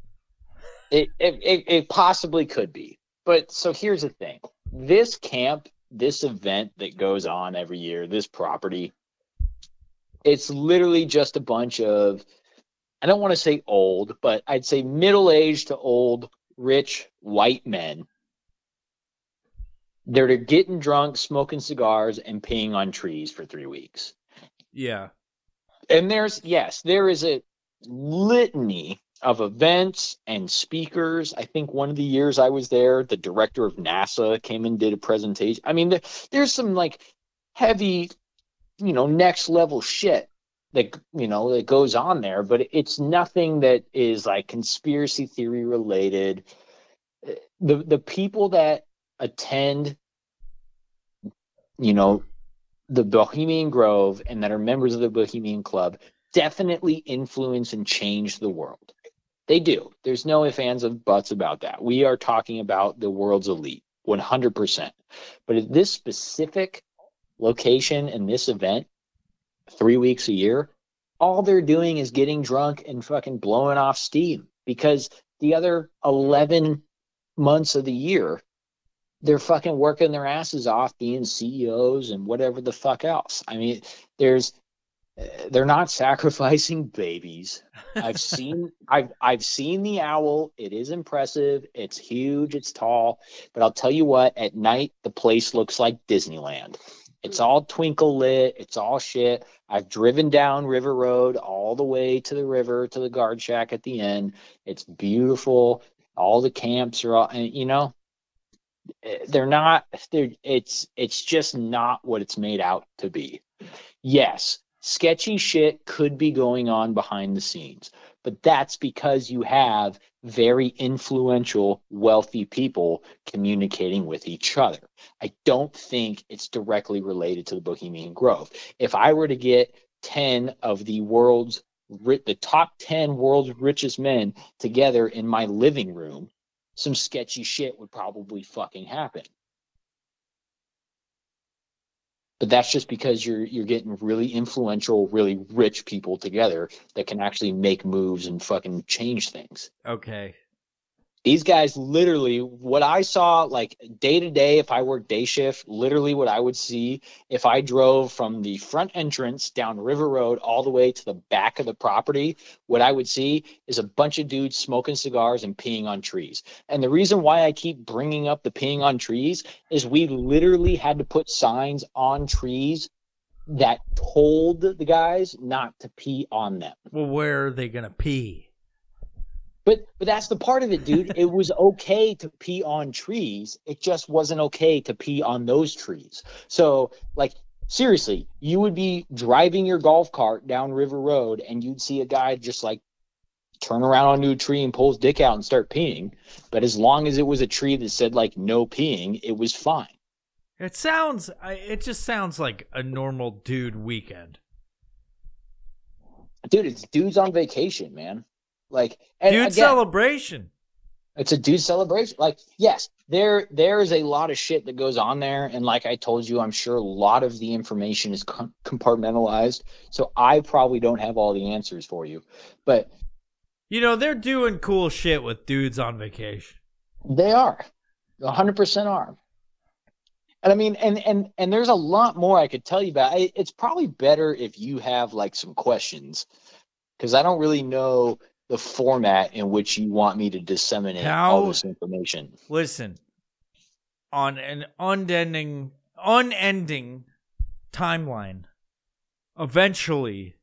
It it it possibly could be. But so here's the thing: this camp, this event that goes on every year, this property, it's literally just a bunch of. I don't want to say old, but I'd say middle-aged to old, rich white men they're getting drunk, smoking cigars, and peeing on trees for three weeks. Yeah. And there's yes, there is a litany of events and speakers. I think one of the years I was there, the director of NASA came and did a presentation. I mean, there, there's some like heavy, you know, next level shit that you know that goes on there, but it's nothing that is like conspiracy theory related. The the people that attend, you know, the Bohemian Grove and that are members of the Bohemian Club definitely influence and change the world. They do. There's no ifs, ands, or buts about that. We are talking about the world's elite, 100%. But at this specific location and this event, three weeks a year, all they're doing is getting drunk and fucking blowing off steam because the other 11 months of the year, they're fucking working their asses off being CEOs and whatever the fuck else. I mean, there's they're not sacrificing babies. I've seen I've I've seen the owl. It is impressive. It's huge, it's tall, but I'll tell you what, at night the place looks like Disneyland. It's hmm. all twinkle lit, it's all shit. I've driven down River Road all the way to the river to the guard shack at the end. It's beautiful. All the camps are all and you know, eh, they're not they're it's it's just not what it's made out to be yes sketchy shit could be going on behind the scenes but that's because you have very influential wealthy people communicating with each other i don't think it's directly related to the bohemian grove if i were to get 10 of the world's the top 10 world's richest men together in my living room some sketchy shit would probably fucking happen. But that's just because you're you're getting really influential, really rich people together that can actually make moves and fucking change things. Okay. These guys literally what I saw like day to day if I worked day shift, literally what I would see if I drove from the front entrance down River Road all the way to the back of the property, what I would see is a bunch of dudes smoking cigars and peeing on trees. And the reason why I keep bringing up the peeing on trees is we literally had to put signs on trees that told the guys not to pee on them. Well, where are they gonna pee? But but that's the part of it, dude. it was okay to pee on trees. It just wasn't okay to pee on those trees. So like seriously, you would be driving your golf cart down River Road and you'd see a guy just like turn around onto a new tree and pull his dick out and start peeing. But as long as it was a tree that said like no peeing, it was fine. It sounds. It just sounds like a normal dude weekend. Dude, it's dudes on vacation, man. Like Dude again, celebration. It's a dude celebration. Like, yes, there there is a lot of shit that goes on there, and like I told you, I'm sure a lot of the information is com- compartmentalized. So I probably don't have all the answers for you, but You know they're doing cool shit with dudes on vacation. they are, 100 percent are. And I mean, and and and there's a lot more I could tell you about. I, it's probably better if you have like some questions, because I don't really know the format in which you want me to disseminate all this information. Listen, on an unending, unending timeline, eventually,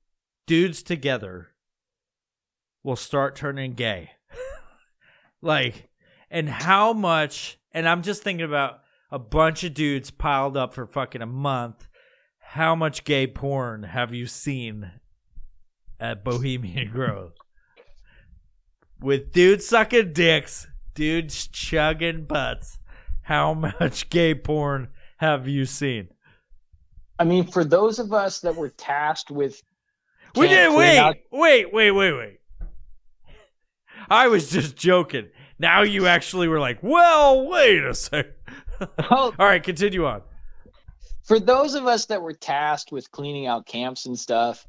dudes together will start turning gay. like, and how much? And I'm just thinking about a bunch of dudes piled up for fucking a month. How much gay porn have you seen at Bohemian Grove? With dudes sucking dicks, dudes chugging butts. How much gay porn have you seen? I mean, for those of us that were tasked with We can't did wait, out- wait, wait, wait, wait. I was just joking. Now you actually were like, well, wait a second. All right, continue on. for those of us that were tasked with cleaning out camps and stuff,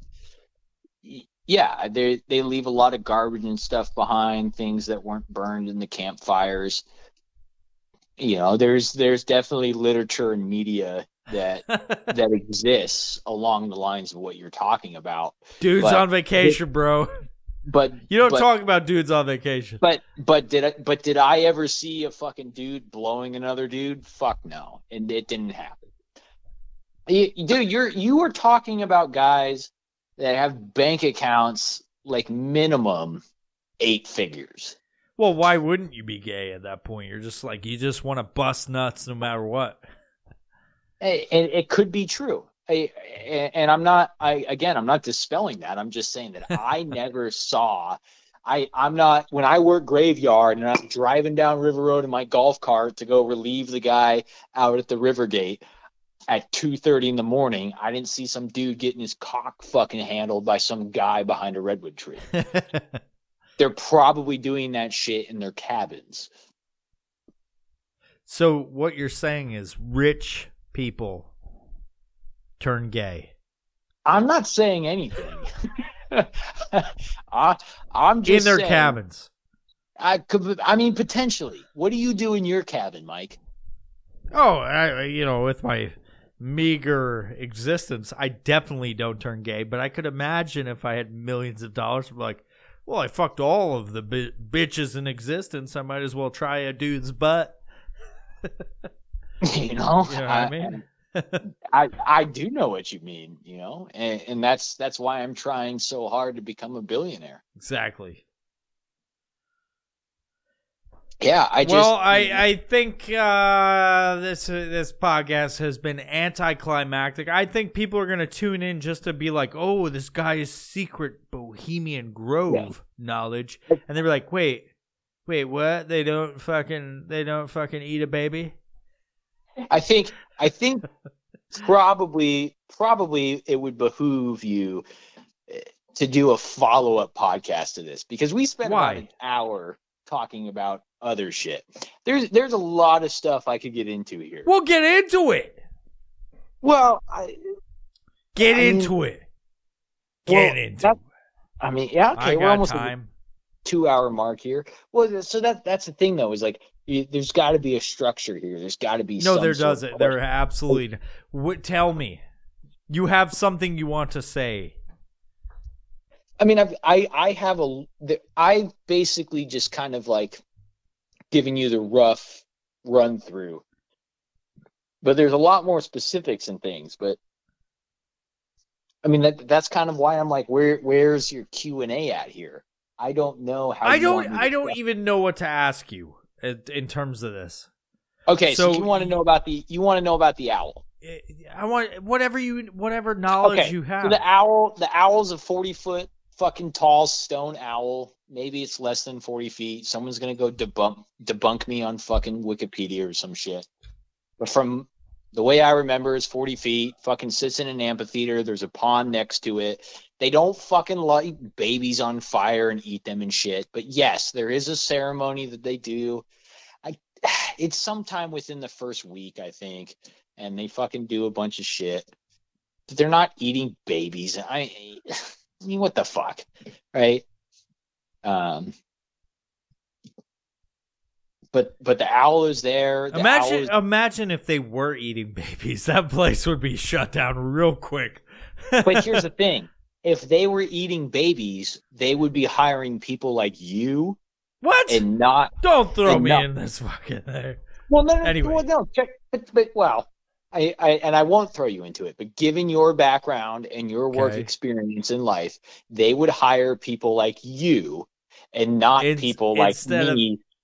yeah, they they leave a lot of garbage and stuff behind, things that weren't burned in the campfires. You know, there's there's definitely literature and media that that exists along the lines of what you're talking about. Dudes But- on vacation, bro. But You don't but, talk about dudes on vacation. But but did I, but did I ever see a fucking dude blowing another dude? Fuck no, and it didn't happen. You- Dude, you're you were talking about guys that have bank accounts like minimum eight figures. Well, why wouldn't you be gay at that point? You're just like you just want to bust nuts no matter what. And it could be true. I, and I'm not. I again, I'm not dispelling that. I'm just saying that I never saw. I I'm not when I work graveyard and I'm driving down River Road in my golf cart to go relieve the guy out at the river gate at 2:30 in the morning. I didn't see some dude getting his cock fucking handled by some guy behind a redwood tree. They're probably doing that shit in their cabins. so what you're saying is rich people turn gay. I'm not saying anything. I, I'm just in their saying- cabins. I could. I mean, potentially. What do you do in your cabin, Mike? Oh, I, you know, with my meager existence, I definitely don't turn gay. But I could imagine if I had millions of dollars, I'm like, well, I fucked all of the bi- bitches in existence. I might as well try a dude's butt. you know, You know what I mean? I, I do know what you mean. You know, and, and that's that's why I'm trying so hard to become a billionaire. Exactly. Yeah, I just. well, I I think uh, this this podcast has been anticlimactic. I think people are gonna tune in just to be like, "Oh, this guy's secret Bohemian Grove Yeah. knowledge," and they're like, "Wait, wait, what? They don't fucking they don't fucking eat a baby." I think I think probably probably it would behoove you eh, to do a follow up podcast to this because we spent Why? about an hour talking about other shit. There's there's a lot of stuff I could get into here. We'll get into it. Well, I Get I mean- into it. Get Well, into that- it. I mean, yeah, okay, I we're almost time. two hour mark here. Well, so that that's the thing though is like you, there's got to be a structure here. There's got to be No, there doesn't. There absolutely. What? Tell me. You have something you want to say. I mean, I've, I I have a the- I basically just kind of like giving you the rough run through, but there's a lot more specifics and things. But I mean, that that's kind of why I'm like, where where's your Q and A at here? I don't know how. I don't. want me to I don't even know what to ask you in in terms of this. Okay, so, so- you want to know about the you want to know about the owl. I- I want whatever you whatever knowledge Okay, you have. So the owl, the owl's a forty foot fucking tall stone owl. Maybe it's less than forty feet. Someone's gonna go debunk debunk me on fucking Wikipedia or some shit. But from the way I remember, it's forty feet. Fucking sits in an amphitheater. There's a pond next to it. They don't fucking light babies on fire and eat them and shit. But yes, there is a ceremony that they do. I, it's sometime within the first week, I think, and they fucking do a bunch of shit. But they're not eating babies. I, I mean, what the fuck, right? Um, but but the owl is there. The imagine is- imagine if they were eating babies. That place would be shut down real quick. but here's the thing: if they were eating babies, they would be hiring people like you what? and not. don't throw me no- in this fucking there. Well, no, no, Anyway. well, no, check, but, but well, I, I and I won't throw you into it, but given your background and your work Okay. experience in life, they would hire people like you and not people like instead of-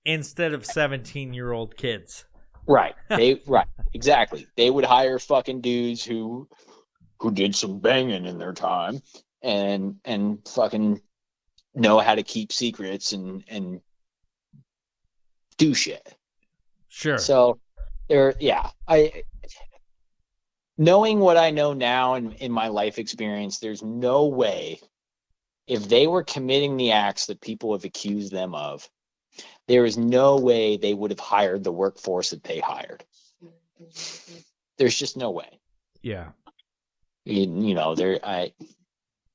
Instead of seventeen year old kids. Right. They right. Exactly. They would hire fucking dudes who who did some banging in their time and and fucking know how to keep secrets and and do shit. Sure. So there yeah, I knowing what I know now in, in my life experience, there's no way if they were committing the acts that people have accused them of, there is no way they would have hired the workforce that they hired. There's just no way. Yeah. You, you know, they're I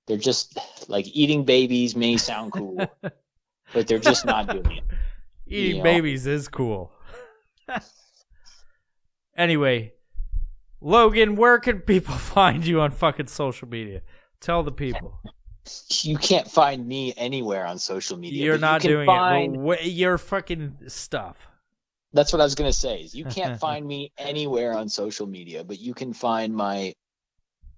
they're just like eating babies may sound cool, but they're just not doing it. Eating know? babies is cool. anyway, Logan, where can people find you on fucking social media? Tell the people. You can't find me anywhere on social media. You're not you doing find, it. Well, wh- your fucking stuff. That's what I was gonna say. Is you can't find me anywhere on social media, but you can find my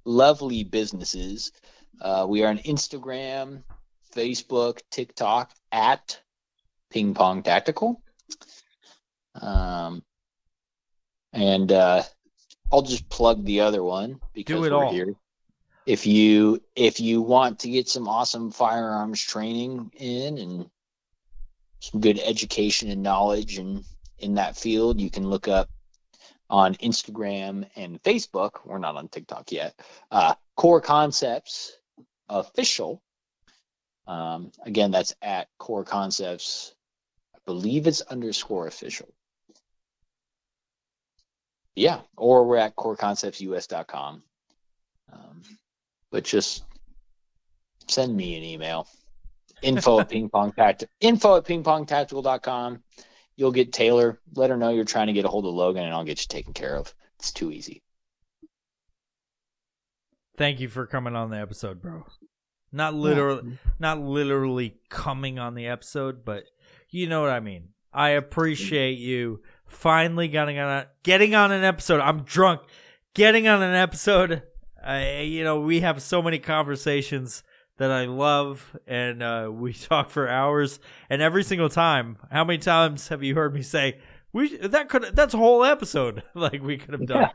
lovely businesses. Uh, we are on Instagram, Facebook, TikTok at Ping Pong Tactical. Um, and uh, I'll just plug the other one because we're all. here. If you if you want to get some awesome firearms training in and some good education and knowledge and in that field, you can look up on Instagram and Facebook. We're not on TikTok yet. Uh, Core Concepts Official. Um, again, that's at Core Concepts. I believe it's underscore official. Yeah, or we're at coreconceptsus.com. Um, but just send me an email. Info at ping pong tact info at pingpongtactical.com. You'll get Taylor. Let her know you're trying to get a hold of Logan, and I'll get you taken care of. It's too easy. Thank you for coming on the episode, bro. Not literally, not literally coming on the episode, but you know what I mean. I appreciate you finally getting on a, getting on an episode. I'm drunk. Getting on an episode. I, you know, we have so many conversations that I love, and uh, we talk for hours. And every single time, how many times have you heard me say, "We that could that's a whole episode like we could have done." Yeah.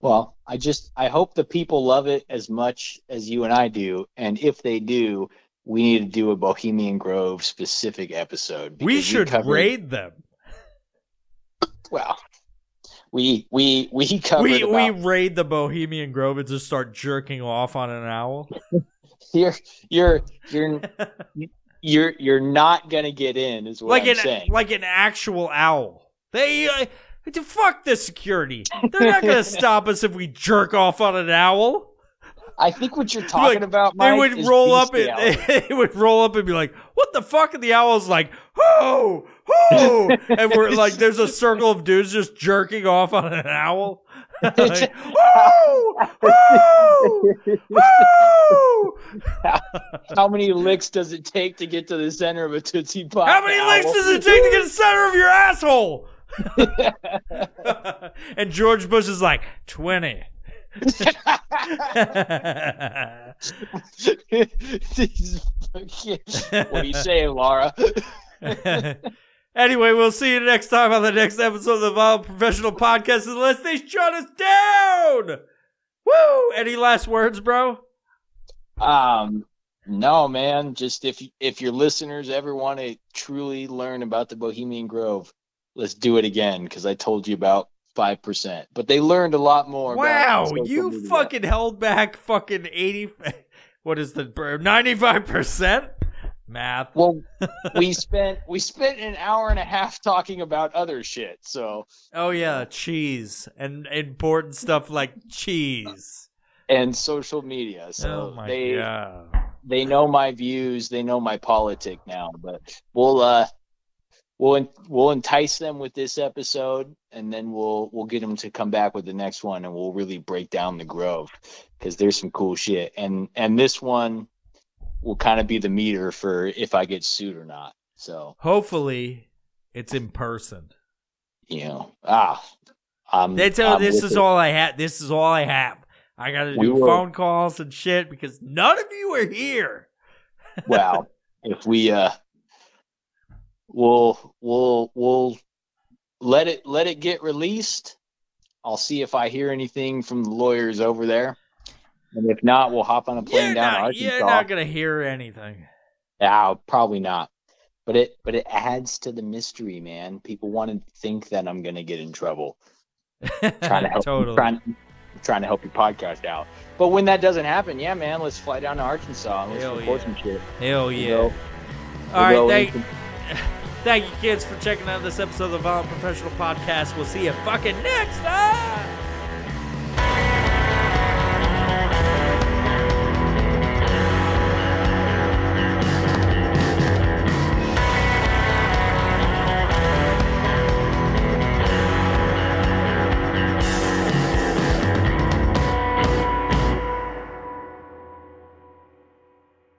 Well, I just I hope the people love it as much as you and I do, and if they do, we need to do a Bohemian Grove specific episode. We should covered- raid them. Well, we we we covered we we raid the Bohemian Grove and just start jerking off on an owl. you're you're you're you're you're not gonna get in, is what like I'm an saying. like an actual owl. They uh, fuck the security. They're not gonna stop us if we jerk off on an owl. I think what you're talking Like, about, They would roll up and they would roll up and be like, "What the fuck?" And the owl's like, "Who, who?" and we're like, "There's a circle of dudes just jerking off on an owl." like, "Woo! Woo! Woo!" How many licks does it take to get to the center of a Tootsie Pop? How many licks does it take to get to the center of your asshole? and George Bush is like, 20. What are you saying, Laura? anyway, we'll see you next time on the next episode of the Violent Professional Podcast unless they shut us down. Woo! Any last words, bro? Um, no, man. Just if if your listeners ever want to truly learn about the Bohemian Grove, let's do it again because I told you about five percent, but they learned a lot more. Wow, you media. fucking held back fucking 80. What is the 95%? Math. Well, we spent we spent an hour and a half talking about other shit. So Oh yeah, cheese and important stuff like cheese. and social media. So oh my they god. they know my views. They know my politic now. But we'll uh we'll we'll entice them with this episode, and then we'll we'll get them to come back with the next one, and we'll really break down the Grove because there's some cool shit. And and this one will kind of be the meter for if I get sued or not. So Hopefully, it's in person. you know, ah, I'm, That's how I'm this is it. all I have. This is all I have. I got to We do will- phone calls and shit because none of you are here. wow if we uh we'll we'll we'll let it let it get released. I'll see if I hear anything from the lawyers over there. And if not, we'll hop on a plane You're down to not, Arkansas. you're not gonna hear anything. Yeah, probably not. But it but it adds to the mystery, man. People want to think that I'm gonna get in trouble. Trying to help totally. trying trying to help your podcast out. But when that doesn't happen, yeah, man, let's fly down to Arkansas and let's Hell record yeah. some shit. Hell yeah. know? All right, We'll go thank, thank you, kids, for checking out this episode of the Violent Professional Podcast. We'll see you fucking next time.